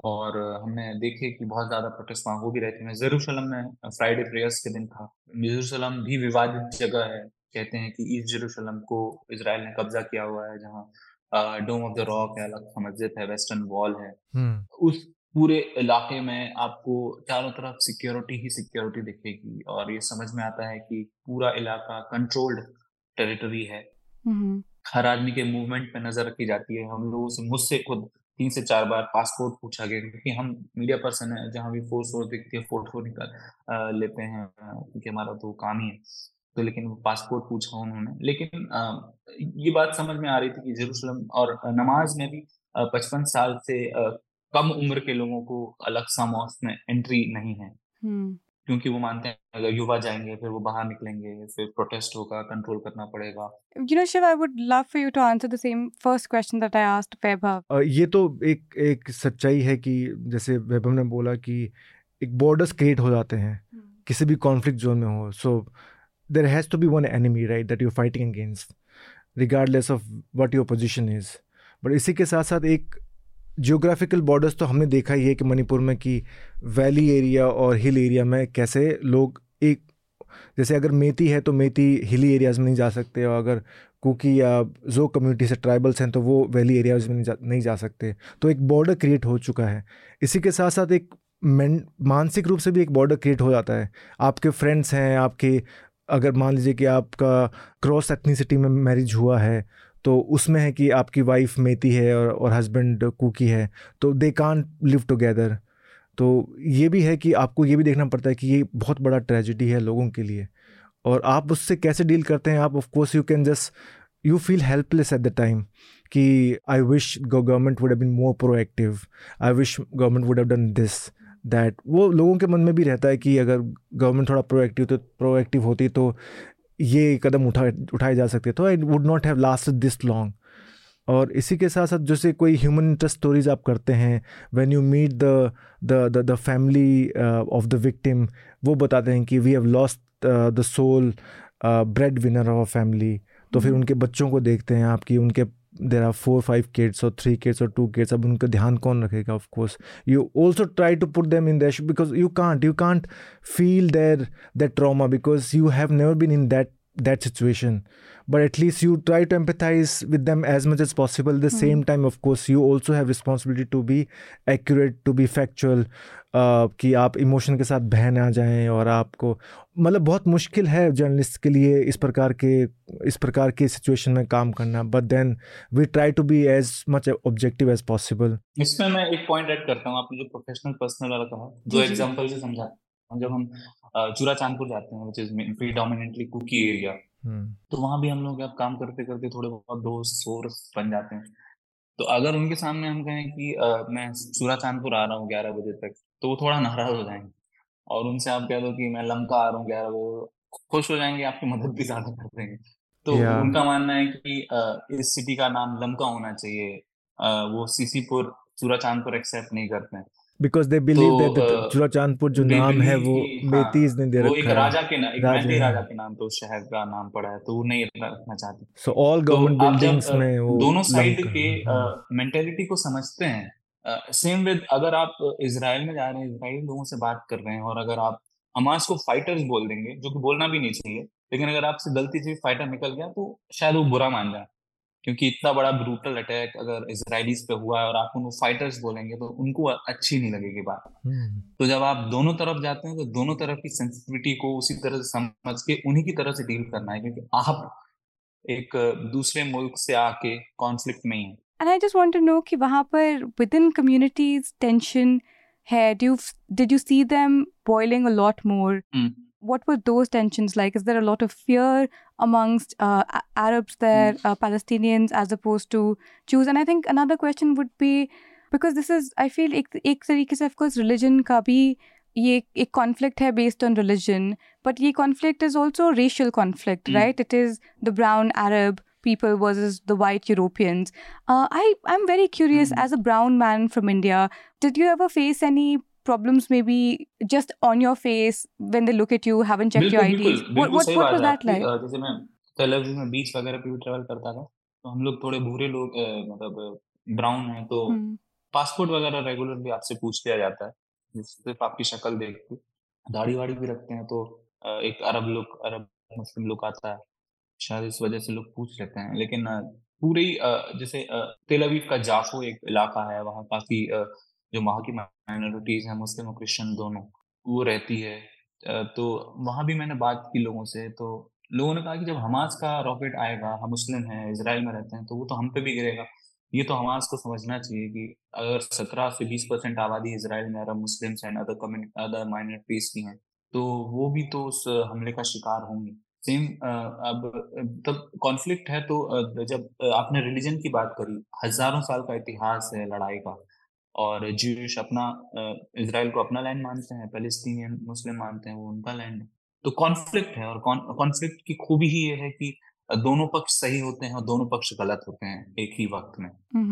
और हमने देखे कि बहुत ज़्यादा प्रोटेस्ट वहाँ हो भी रहते हैं जेरूशलम में फ्राइडे प्रेयर्स के दिन था। जेरूशलम भी विवादित जगह है। कहते हैं कि ईस्ट जेरूशलम को इसराइल ने कब्जा किया हुआ है जहाँ डोम ऑफ़ द रॉक है अलग मस्जिद है वेस्टर्न वॉल है हम्म। उस पूरे इलाके में आपको चारों तरफ़ सिक्योरिटी ही सिक्योरिटी दिखेगी और ये समझ में आता है कि पूरा इलाका कंट्रोल्ड टेरिटरी है हम्म। हर आदमी के मूवमेंट पे नज़र रखी जाती है हम लोगों से मुझसे खुद तीन से चार बार पासपोर्ट पूछा गया क्योंकि हम मीडिया पर्सन है जहाँ भी फोर्स फोर्स दिखती है फ़ोटो निकाल लेते हैं क्योंकि हमारा तो काम ही है तो लेकिन पासपोर्ट पूछा उन्होंने। लेकिन आ, ये बात समझ में आ रही थी कि जेरूसलम और नमाज़ में भी पचपन साल से आ, कम उम्र के लोगों को अलग सा मॉस में एंट्री नहीं है। हम्म। क्योंकि वो मानते हैं अगर युवा जाएँगे फिर वो बाहर निकलेंगे फिर प्रोटेस्ट होगा कंट्रोल करना पड़ेगा। You know shiv i would love for you to answer the same first question that i asked वैभव ये तो एक एक सच्चाई है कि जैसे वैभव ने बोला कि एक बॉर्डर्स क्रिएट हो जाते हैं hmm. किसी भी कॉन्फ्लिक्ट जोन में हो। So there has to be one enemy right that you fighting against regardless of what your position is but इसी के साथ साथ एक जियोग्राफिकल बॉर्डर्स तो हमने देखा ही है कि मणिपुर में कि वैली एरिया और हिल एरिया में कैसे लोग एक, जैसे अगर मेती है तो मेती हिली एरियाज़ में नहीं जा सकते और अगर कुकी या जो कम्युनिटी से ट्राइबल्स हैं तो वो वैली एरियाज़ में नहीं जा नहीं जा सकते। तो एक बॉर्डर क्रिएट हो चुका है। इसी के साथ साथ एक मानसिक रूप से भी एक बॉर्डर क्रिएट हो जाता है। आपके फ्रेंड्स हैं, आपके अगर मान लीजिए कि आपका क्रॉस एथनीसिटी में मैरिज हुआ है तो उसमें है कि आपकी वाइफ मेती है और और हस्बैंड कुकी है तो दे कान लिव टुगेदर तो ये भी है कि आपको ये भी देखना पड़ता है कि ये बहुत बड़ा ट्रेजिडी है लोगों के लिए। और आप उससे कैसे डील करते हैं? आप of course you can just you feel helpless at the time कि I wish government would have been more proactive I wish government would have done this that वो लोगों के मन में भी रहता है कि अगर गवर्नमेंट थोड़ा प्रोएक्टिव तो प्रोएक्टिव होती तो ये कदम उठा उठाए जा सकते। तो I would not have last this long और इसी के साथ साथ जैसे कोई ह्यूमन इंटरेस्ट स्टोरीज आप करते हैं when you meet the the the family of the victim वो बताते हैं कि we have lost the sole breadwinner of family तो फिर mm-hmm. उनके बच्चों को देखते हैं आपकी उनके there are four five kids or three kids or two kids ab unka dhyan kaun rakhega of course. You also try to put them in the ash because you can't you can't feel their their trauma because you have never been in that that situation. But at least you try to empathize with them as much as possible. At the mm-hmm. same time of course you also have responsibility to be accurate to be factual uh, कि आप emotion के साथ बहन आ जाएँ और आपको मतलब बहुत मुश्किल है जर्नलिस्ट के लिए इस प्रकार के इस प्रकार के सिचुएशन में काम करना। But then we try to be as much objective as possible इसमें मैं एक पॉइंट ऐड करता हूँ आपने जो प्रोफेशनल पर्सनल वाला कहा दो एग्जांपल से समझा। जब हम चूरा चांदपुर जाते हैं which is predominantly Kuki area तो वहाँ भी हम लोग अब काम करते करते थोड़े बहुत दोस्त सोर्स बन जाते हैं। तो अगर उनके सामने हम कहें कि आ, मैं चूरा चांदपुर आ रहा हूँ ग्यारह बजे तक तो वो थोड़ा नाराज़ हो जाएँगे। और उनसे आप कह दो कि मैं लंका आ रहा हूँ ग्यारह बजे खुश हो जाएँगे आपकी मदद भी ज़्यादा कर देंगे। तो yeah. उनका मानना है कि आ, इस सिटी का नाम लंका होना चाहिए। आ, वो सीसीपुर चूरा चांदपुर एक्सेप्ट नहीं करते हैं। बिकॉज़ दे बिलीव दैट चूरा चांदपुर जो नाम है वो मेतीज हाँ, ने दे रखा है। राजा के नाम राजा, राजा के नाम तो शहर का नाम पड़ा है तो वो नहीं रखना चाहते। सो ऑल गवर्नमेंट बिल्डिंग्स में वो दोनों साइड के मेंटेलिटी। को समझते हैं सेम विद अगर आप इसराइल में जा रहे हैं इसराइली लोगों से बात कर रहे हैं और अगर आप हमास को फाइटर्स बोल देंगे जो कि बोलना भी नहीं चाहिए लेकिन अगर आपसे गलती से फाइटर निकल गया तो शायद वो बुरा मान जाए। क्योंकि इतना बड़ा ब्रूटल अटैक अगर इसराइलीज पे हुआ है और आप उनको फाइटर्स बोलेंगे तो उनको अच्छी नहीं लगेगी बात। हम्म। तो जब आप दोनों तरफ़ जाते हैं तो दोनों तरफ़ की सेंसिटिविटी को उसी तरह से समझ के उन्हीं की तरह से डील करना है क्योंकि आप एक दूसरे मुल्क से आके कॉन्फ्लिक्ट में ही है। And I just want to know कि वहाँ पर विद इन कम्युनिटीज टेंशन है do did you see them boiling a lot more what were those tensions like? Is there a lot of fear amongst uh, Arabs there, uh, Palestinians, as opposed to Jews? And I think another question would be because this is, I feel, एक एक तरीके से of course religion का भी ये एक conflict है based on religion, but ये conflict is also racial conflict, mm. right? It is the brown Arab people versus the white Europeans. Uh, I I'm very curious mm. as a brown man from India. Did you ever face any problems maybe just on your face when they look at you, haven't checked your IDs? What what, what was that like? जैसे मैं तेलुगु में बीच वगैरह पे भी travel करता था तो हम लोग थोड़े भूरे लोग मतलब ब्राउन हैं तो पासपोर्ट वगैरह रेगुलर भी आपसे पूछ लिया जाता है। सिर्फ़ आपकी शक्ल देख के। दाढ़ी वाड़ी भी रखते हैं तो एक अरब लुक अरब मुस्लिम लुक आता है शायद इस वजह से लोग पूछ लेते हैं। लेकिन पूरे जैसे तेल अवीव का जाफो एक इलाका है वहाँ काफ़ी जो वहाँ की माइनॉरिटीज हैं, मुस्लिम और क्रिश्चियन दोनों, वो रहती है। तो वहाँ भी मैंने बात की लोगों से तो लोगों ने कहा कि जब हमास का रॉकेट आएगा, हम मुस्लिम हैं इसराइल में रहते हैं तो वो तो हम पे भी गिरेगा। ये तो हमास को समझना चाहिए कि अगर सत्रह से बीस परसेंट आबादी इसराइल में Arab Muslim and other other minorities की हैं तो वो भी तो उस हमले का शिकार होंगे। सेम अब, तब कॉन्फ्लिक्ट है तो जब आपने रिलीजन की बात करी, हज़ारों साल का इतिहास है लड़ाई का और जूश अपना इसराइल को अपना लैंड मानते हैं पैलेस्टीनियन मुस्लिम मानते हैं वो उनका लैंड है। तो कॉन्फ्लिक्ट है और कॉन्फ्लिक्ट की खूबी ही ये है कि दोनों पक्ष सही होते हैं और दोनों पक्ष गलत होते हैं एक ही वक्त में।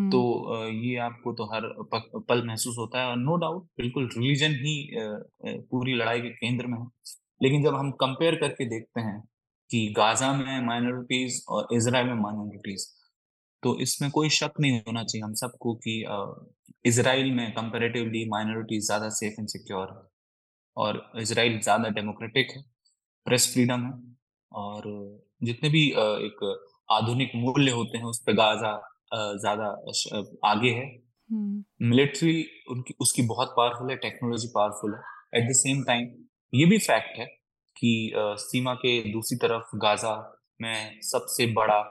तो ये आपको तो हर पल महसूस होता है और नो डाउट बिल्कुल रिलीजन ही पूरी लड़ाई के केंद्र में है। लेकिन जब हम कंपेयर करके देखते हैं कि गाजा में माइनॉरिटीज और इसराइल में माइनॉरिटीज तो इसमें कोई शक नहीं होना चाहिए हम सबको कि इसराइल में कंपेरेटिवली माइनॉरिटी ज़्यादा सेफ़ एंड सिक्योर है और इसराइल ज़्यादा डेमोक्रेटिक है प्रेस फ्रीडम है और जितने भी एक आधुनिक मूल्य होते हैं उस पर गाजा ज़्यादा आगे है। मिलिट्री उनकी उसकी बहुत पावरफुल है टेक्नोलॉजी पावरफुल है। एट द सेम टाइम ये भी फैक्ट है कि सीमा के दूसरी तरफ़ गाजा में सबसे बड़ा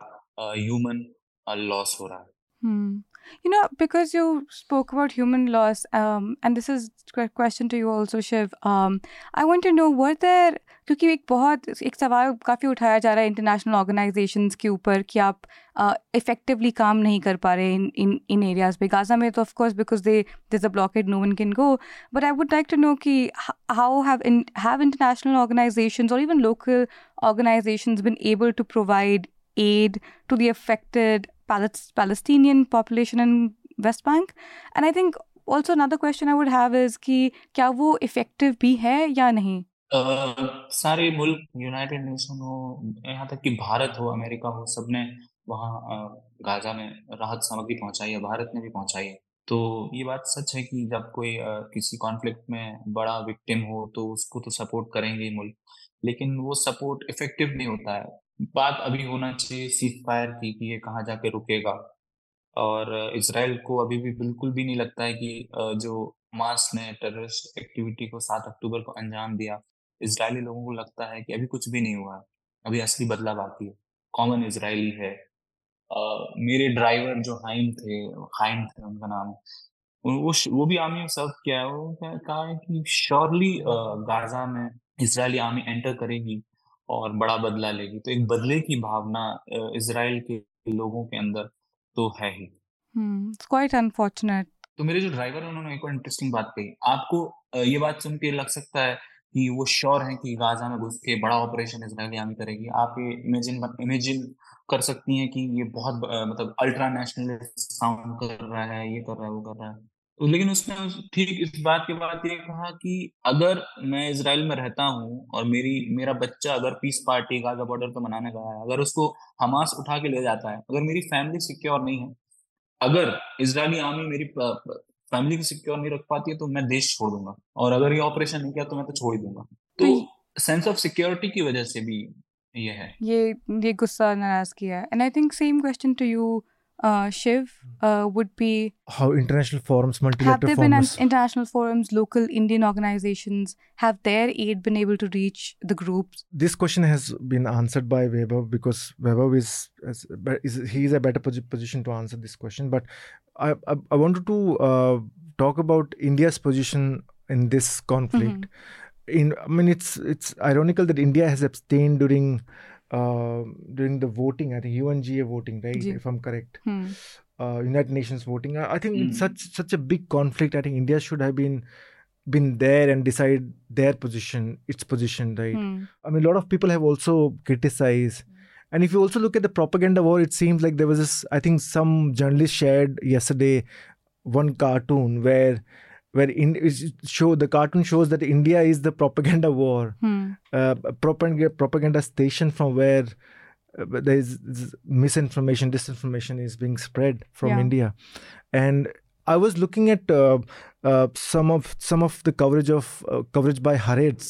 ह्यूमन लॉस हो रहा है Hmm. You know, because you spoke about human loss, um, and this is a question to you also, Shiv. Um, I want to know, were there क्योंकि एक बहुत एक सवाल काफ़ी उठाया जा रहा है इंटरनेशनल ऑर्गेनाइजेशंस के ऊपर कि आप इफेक्टिवली uh, काम नहीं कर पा रहे इन इन इन एरियाज़ पे गाजा में तो of course because they this a blockade no one can go but I would like to know कि how have have international organisations और even local organisations been able to provide aid to the affected Palestinian population in West Bank. And I think also another question I would have is कि क्या वो effective भी है या नहीं? सारे मुल्क यूनाइटेड नेशन हो, यहाँ तक कि भारत हो अमेरिका हो, सबने वहाँ गाजा में राहत सामग्री पहुंचाई है, भारत ने भी पहुंचाई है। तो ये बात सच है कि जब कोई किसी कॉन्फ्लिक्ट में बड़ा विक्टिम हो तो उसको तो सपोर्ट करेंगे मुल्क। लेकिन वो सपोर्ट इफ़ेक्टिव नहीं होता है। बात अभी होना चाहिए सीज फायर की, कि ये कहाँ जाके रुकेगा। और इसराइल को अभी भी बिल्कुल भी नहीं लगता है कि जो मास ने टेररिस्ट एक्टिविटी को सात अक्टूबर को अंजाम दिया, इसराइली लोगों को लगता है कि अभी कुछ भी नहीं हुआ, अभी असली बदलाव बाकी है। कॉमन इसराइली है। मेरे ड्राइवर जो हाइम थे हाइम थे उनका नाम वो वो भी आर्मी सर्व किया है। वो कहा है कि श्योरली गाजा में इसराइली आर्मी एंटर करेगी और बड़ा बदला लेगी। तो एक बदले की भावना इसराइल के लोगों के अंदर तो है ही। क्वाइट अनफॉर्चुनेट तो मेरे जो ड्राइवर है उन्होंने एक और इंटरेस्टिंग बात कही। आपको ये बात सुन के लग सकता है कि वो श्योर है कि गाजा में घुस के बड़ा ऑपरेशन इसराइली आर्मी करेगी। आप ये इमेजिन इमेजिन कर सकती हैं कि ये बहुत मतलब अल्ट्रा नेशनल साउंड कर रहा है ये कर रहा है वो कर रहा है। लेकिन उसने ठीक इस बात के बाद ये कहा कि अगर मैं इसराइल में रहता हूँ और मेरी मेरा बच्चा अगर पीस पार्टी गाजा बॉर्डर पर मनाने गया है अगर उसको हमास उठा के ले जाता है अगर मेरी फैमिली सिक्योर नहीं है अगर इसराइली आर्मी मेरी फैमिली को सिक्योर नहीं रख पाती है तो मैं देश छोड़ दूँगा और अगर ये ऑपरेशन नहीं किया तो मैं तो छोड़ ही दूँगा। तो सेंस ऑफ़ सिक्योरिटी की वजह से भी ये है। ये ये गुस्सा नाराज़ किया and I think same question to you uh, Shiv, uh, would be how international forums, have multilateral there been an- international forums, local Indian organizations, have their aid been able to reach the groups? this question has been answered by Weber because Weber is, is, is he is a better position to answer this question. But I I, I wanted to uh, talk about India's position in this conflict. In I mean, it's it's ironical that India has abstained during uh, during the voting. I think UNGA voting, right? Ji. If I'm correct. Hmm. uh, United Nations voting. I, I think it's Hmm. such such a big conflict. I think India should have been been there and decide their position, its position, right? Hmm. I mean, a lot of people have also criticized. And if you also look at the propaganda war, it seems like there was this. I think some journalist shared yesterday one cartoon where where in show the cartoon shows that India is the propaganda war, Hmm. uh, propaganda propaganda station from where uh, there is is misinformation, disinformation is being spread from Yeah. India, and I was looking at uh, uh, some of some of the coverage of uh, coverage by Haaretz.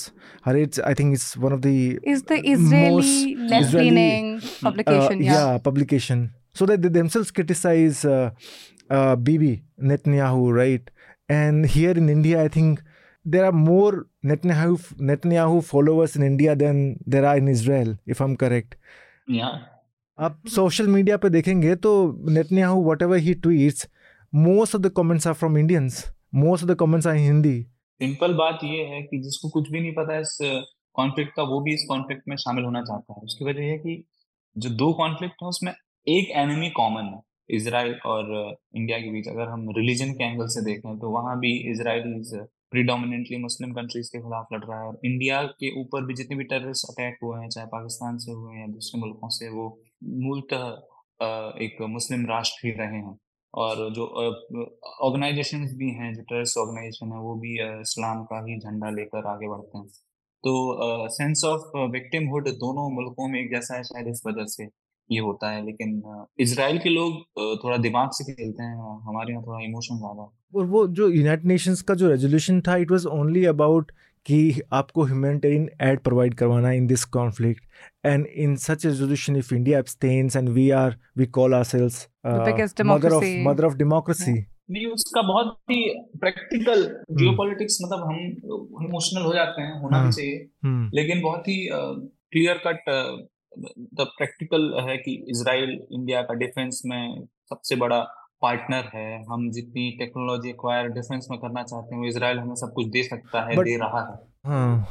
Haaretz, I think, is one of the Is the most Israeli left leaning publication? uh, yeah. publication. So that they themselves criticize uh, uh, Bibi Netanyahu, right? And here in India, I think there are more Netanyahu Netanyahu followers in India than there are in Israel, if I'm correct. Yeah. आप social media पे देखेंगे तो Netanyahu whatever he tweets most of the comments are from Indians most of the comments are Hindi simple बात ये है कि जिसको कुछ भी नहीं पता इस कॉन्फ्लिक्ट का वो भी इस कॉन्फ्लिक्ट में शामिल होना चाहता है उसकी वजह ये है कि जो दो कॉन्फ्लिक्ट है उसमें एक एनिमी कॉमन है इसराइल और इंडिया के बीच, अगर हम रिलीजन के एंगल से देखें तो वहाँ भी Israel is predominantly Muslim countries के खिलाफ लड़ रहा है और इंडिया के ऊपर भी जितने भी टेररिस्ट अटैक हुए हैं, चाहे पाकिस्तान से हुए हैं या दूसरे मुल्कों से, वो मूलतः एक मुस्लिम राष्ट्र ही रहे हैं। और जो ऑर्गेनाइजेशन भी हैं, जो टेररिस्ट ऑर्गेनाइजेशन है, वो भी इस्लाम का ही झंडा लेकर आगे बढ़ते हैं। तो सेंस ऑफ़ विक्टिमहुड दोनों मुल्कों में एक जैसा है शायद इस वजह से। ये होता है लेकिन इसराइल के लोग थोड़ा दिमाग से खेलते हैं हमारे यहाँ थोड़ा इमोशन ज़्यादा और वो जो यूनाइटेड नेशंस का जो रेजोल्यूशन था इट वाज ओनली अबाउट कि आपको ह्यूमैनिटेरियन एड प्रोवाइड करवाना in this conflict and in such resolution if India abstains and we are we call uh, biggest mother of democracy. mother of democracy नहीं उसका बहुत ही practical geopolitics मतलब हम emotional हो जाते हैं होना हाँ। भी चाहिए Hmm. लेकिन बहुत ही क्लियर कट द प्रैक्टिकल है कि इसराइल इंडिया का डिफेंस में सबसे बड़ा पार्टनर है। हम जितनी टेक्नोलॉजी एक्वायर डिफेंस में करना चाहते हैं वो इसराइल हमें सब कुछ दे सकता है But- दे रहा है। हाँ।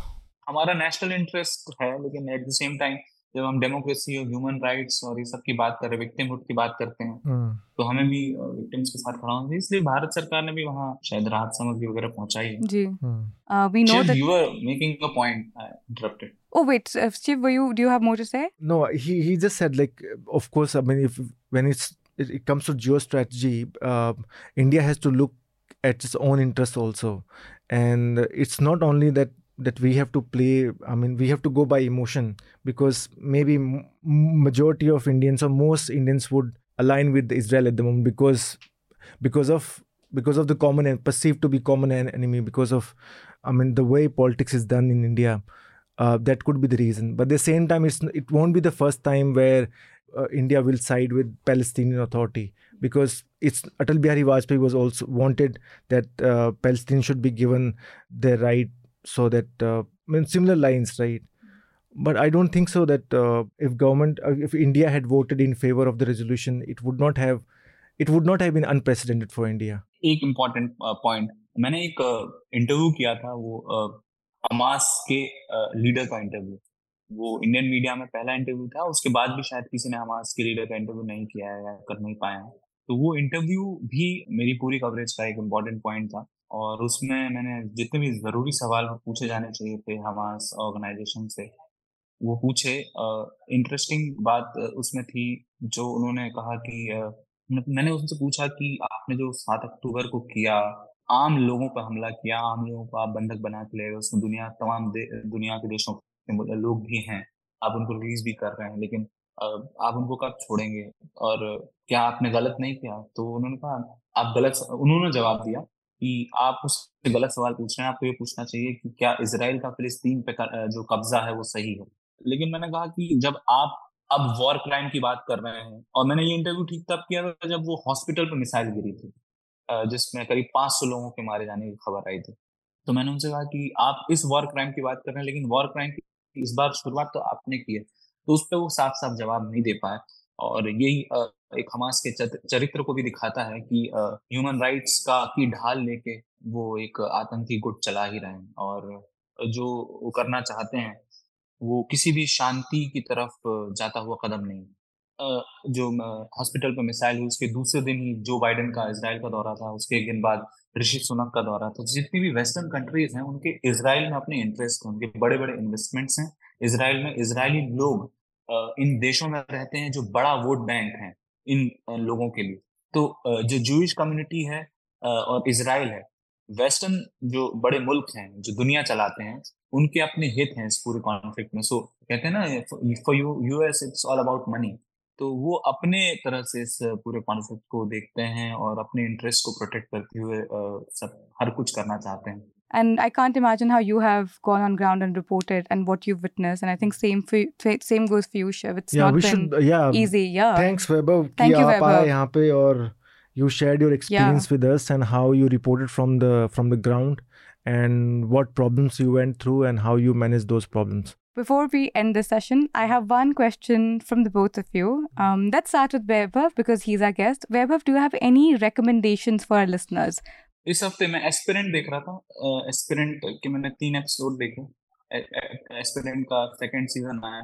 हमारा नेशनल इंटरेस्ट है लेकिन एट द सेम टाइम जब हम डेमोक्रेसी और ह्यूमन राइट्स और ये सब की बात कर रहे हैं विक्टिमहुड की बात करते हैं हाँ तो हमें भी विक्टिम्स के साथ खड़ा होना चाहिए इसलिए भारत सरकार ने भी वहाँ शायद राहत सामग्री वगैरह पहुंचाई है Ji. हाँ Uh, we know Shiv, that. you were making a point. I interrupted. Oh wait, uh, Shiv, were you? Do you have more to say? No, he he just said like, of course. I mean, if when it's it, it comes to geostrategy, uh, India has to look at its own interests also, and it's not only that that we have to play. I mean, we have to go by emotion because maybe majority of Indians or most Indians would align with Israel at the moment because because of because of the common and perceived to be common enemy because of I mean the way politics is done in India uh, that could be the reason. But at the same time, it's it won't be the first time where uh, India will side with Palestinian Authority because it's Atal Bihari Vajpayee was also wanted that uh, Palestine should be given their right so that uh, I mean similar lines, right? But I don't think so that uh, if government uh, if India had voted in favor of the resolution, it would not have it would not have been unprecedented for India. एक important point मैंने एक interview किया था वो Hamas के leader का interview वो Indian media में पहला इंटरव्यू था उसके बाद भी शायद किसी ने हमास के लीडर का इंटरव्यू नहीं किया है या कर नहीं पाया है तो वो इंटरव्यू भी मेरी पूरी कवरेज का एक इम्पोर्टेंट पॉइंट था और उसमें मैंने जितने भी ज़रूरी सवाल पूछे जाने चाहिए थे हमास ऑर्गेनाइजेशन से, वो पूछे। इंटरेस्टिंग बात उसमें थी जो उन्होंने कहा कि मैंने उनसे पूछा कि आपने जो सात अक्टूबर को किया, आम लोगों पर हमला किया, आम लोगों को आप बंधक बना के ले गए, उसमें दुनिया, तमाम दुनिया के देशों के लोग भी हैं, आप उनको रिलीज़ भी कर रहे हैं, लेकिन आप उनको कब छोड़ेंगे? और क्या आपने गलत नहीं किया? तो उन्होंने कहा, आप गलत, उन्होंने जवाब दिया। कि आप उससे गलत सवाल पूछ रहे हैं, आपको ये पूछना चाहिए कि क्या इसराइल का फिलिस्तीन पे जो कब्जा है वो सही है? लेकिन मैंने कहा कि जब आप अब वॉर क्राइम की बात कर रहे हैं, और मैंने ये इंटरव्यू ठीक तब किया था जब वो हॉस्पिटल पर मिसाइल गिरी थी जिसमें करीब 500 लोगों के मारे जाने की खबर आई थी। तो मैंने उनसे कहा कि आप इस वॉर क्राइम की बात कर रहे हैं, लेकिन वॉर क्राइम की इस बार शुरुआत तो आपने की है तो उस पर वो साफ़ साफ़ जवाब नहीं दे पाए। और यही एक हमास के चरित्र को भी दिखाता है कि ह्यूमन राइट्स का की ढाल लेके वो एक आतंकी गुट चला ही रहे हैं। और जो वो करना चाहते हैं, वो किसी भी शांति की तरफ़ जाता हुआ कदम नहीं। जो हॉस्पिटल पर मिसाइल हुई, उसके दूसरे दिन ही जो बाइडेन का इसराइल का दौरा था, उसके एक दिन बाद ऋषि सुनक का दौरा था। जितनी भी वेस्टर्न कंट्रीज़ हैं, उनके इसराइल में अपने इंटरेस्ट उनके बड़े बड़े इन्वेस्टमेंट्स हैं। इसराइल में इसराइली लोग इन देशों में रहते हैं जो बड़ा वोट बैंक है इन लोगों के लिए। तो जो जूश कम्युनिटी है और इसराइल है वेस्टर्न जो बड़े मुल्क हैं, जो दुनिया चलाते हैं, उनके अपने हित हैं इस पूरे कॉन्फ्लिक्ट में। सो कहते हैं ना for you US it's all about money तो वो अपने तरह से इस पूरे कॉन्फ्लिक्ट को देखते हैं और अपने इंटरेस्ट को प्रोटेक्ट करते हुए सब, हर कुछ करना चाहते हैं। and I can't imagine how you have gone on ground and reported and what you've witnessed. And I think same for, same goes for you, Shiv. It's yeah, not we should, yeah, easy. Yeah. Thanks, Weber. Thank you, Vaibhav. Or you shared your experience yeah. with us and how you reported from the from the ground and what problems you went through and how you managed those problems. Before we end the session, I have one question from the both of you. Um, let's start with Vaibhav because he's our guest. Vaibhav, do you have any recommendations for our listeners? इस हफ़्ते मैं aspirant देख रहा था aspirant के मैंने तीन episode देखे एस्पिरेंट का सेकंड सीज़न आया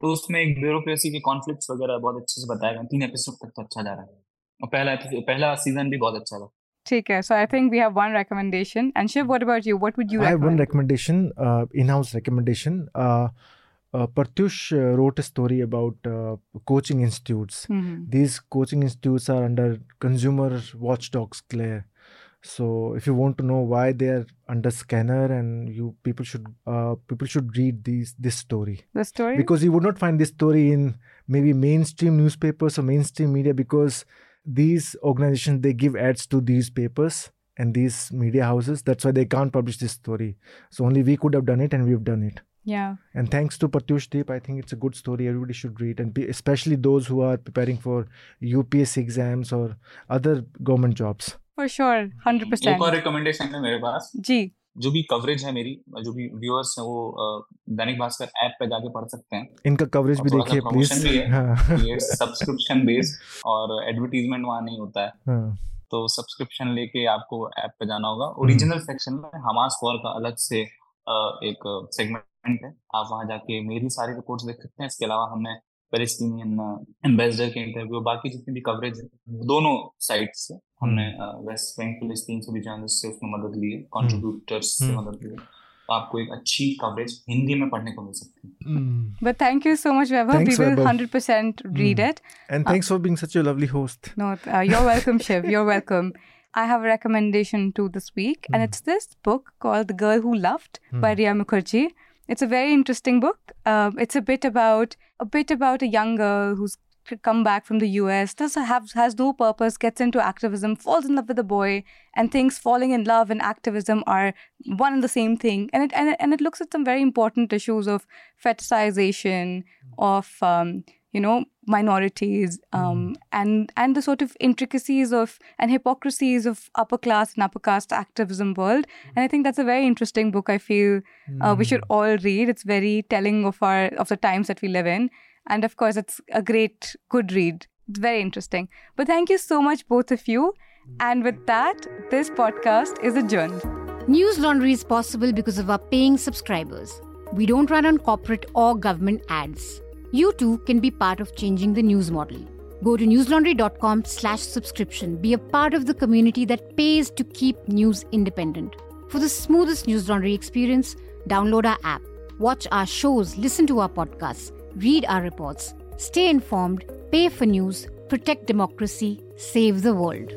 तो उसमें एक ब्यूरोक्रेसी के कॉन्फ्लिक्ट्स वगैरह बहुत अच्छे से बताया गया तीन एपिसोड तक तो अच्छा जा रहा है और पहला पहला सीज़न भी बहुत अच्छा था Okay, so I think we have one recommendation. And Shiv, what about you? What would you? I have one recommendation, uh, in-house recommendation. Uh, uh, Partyush uh, wrote a story about uh, coaching institutes. Mm-hmm. These coaching institutes are under consumer watchdogs glare. So if you want to know why they are under scanner, and you people should uh, people should read these this story. The story? Because you would not find this story in maybe mainstream newspapers or mainstream media because these organizations they give ads to these papers and these media houses. That's why they can't publish this story. So only we could have done it and we've done it. Yeah. And thanks to Pratyush Deep, i think it's a good story. Everybody should read and especially those who are preparing for ups exams or other government jobs for sure 100% एक और recommendation है मेरे पास। जी। जो भी coverage है मेरी जो भी व्यूअर्स है वो दैनिक भास्कर ऐप पे जाके पढ़ सकते हैं। इनका कवरेज भी देखिए प्लीज़ हाँ। ये सब्सक्रिप्शन बेस्ड और एडवर्टीजमेंट वहाँ नहीं होता है। हाँ। तो सब्सक्रिप्शन लेके आपको ऐप पे जाना होगा। ओरिजिनल हम्म। सेक्शन में हमास फॉर का अलग से एक सेगमेंट है। आप वहाँ जाके मेरी सारी रिपोर्ट्स देख सकते हैं। इसके अलावा हमने पैलेस्टीनियन एम्बेसडर के इंटरव्यू बाकी जितनी भी कवरेज है दोनों साइड से हमने वेस्ट बैंक पुलिस फिलिस्तीन से भी जर्नलिस्ट से उसमें मदद ली है कॉन्ट्रीब्यूटर्स से मदद ली है तो आपको एक अच्छी कवरेज हिंदी में पढ़ने को मिल सकती है thank you so much Vaibhav we will Vaibhav. 100% read mm. it and thanks uh, for being such a lovely host no uh, you're welcome Shiv you're welcome I have a recommendation to this week mm. and it's this book called The Girl Who Loved mm. by Ria Mukherjee it's a very interesting book. Uh, it's a bit about a bit about a young girl who's come back from the US, does have has no purpose, gets into activism, falls in love with a boy, and thinks falling in love and activism are one and the same thing. And it and it, and it looks at some very important issues of fetishization, of um, you know minorities um, mm. and and the sort of intricacies of and hypocrisies of upper class and upper caste activism world and i think that's a very interesting book i feel uh, we should hmm. all read it's very telling of our of the times that we live in and of course it's a great good read. It's very interesting. But thank you so much both of you. And with that this podcast is adjourned. News laundry is possible because of our paying subscribers. We don't run on corporate or government ads. You too can be part of changing the news model. Go to newslaundry.com slash subscription. Be a part of the community that pays to keep news independent. For the smoothest news laundry experience, download our app, watch our shows, listen to our podcasts, read our reports, stay informed, pay for news, protect democracy, save the world.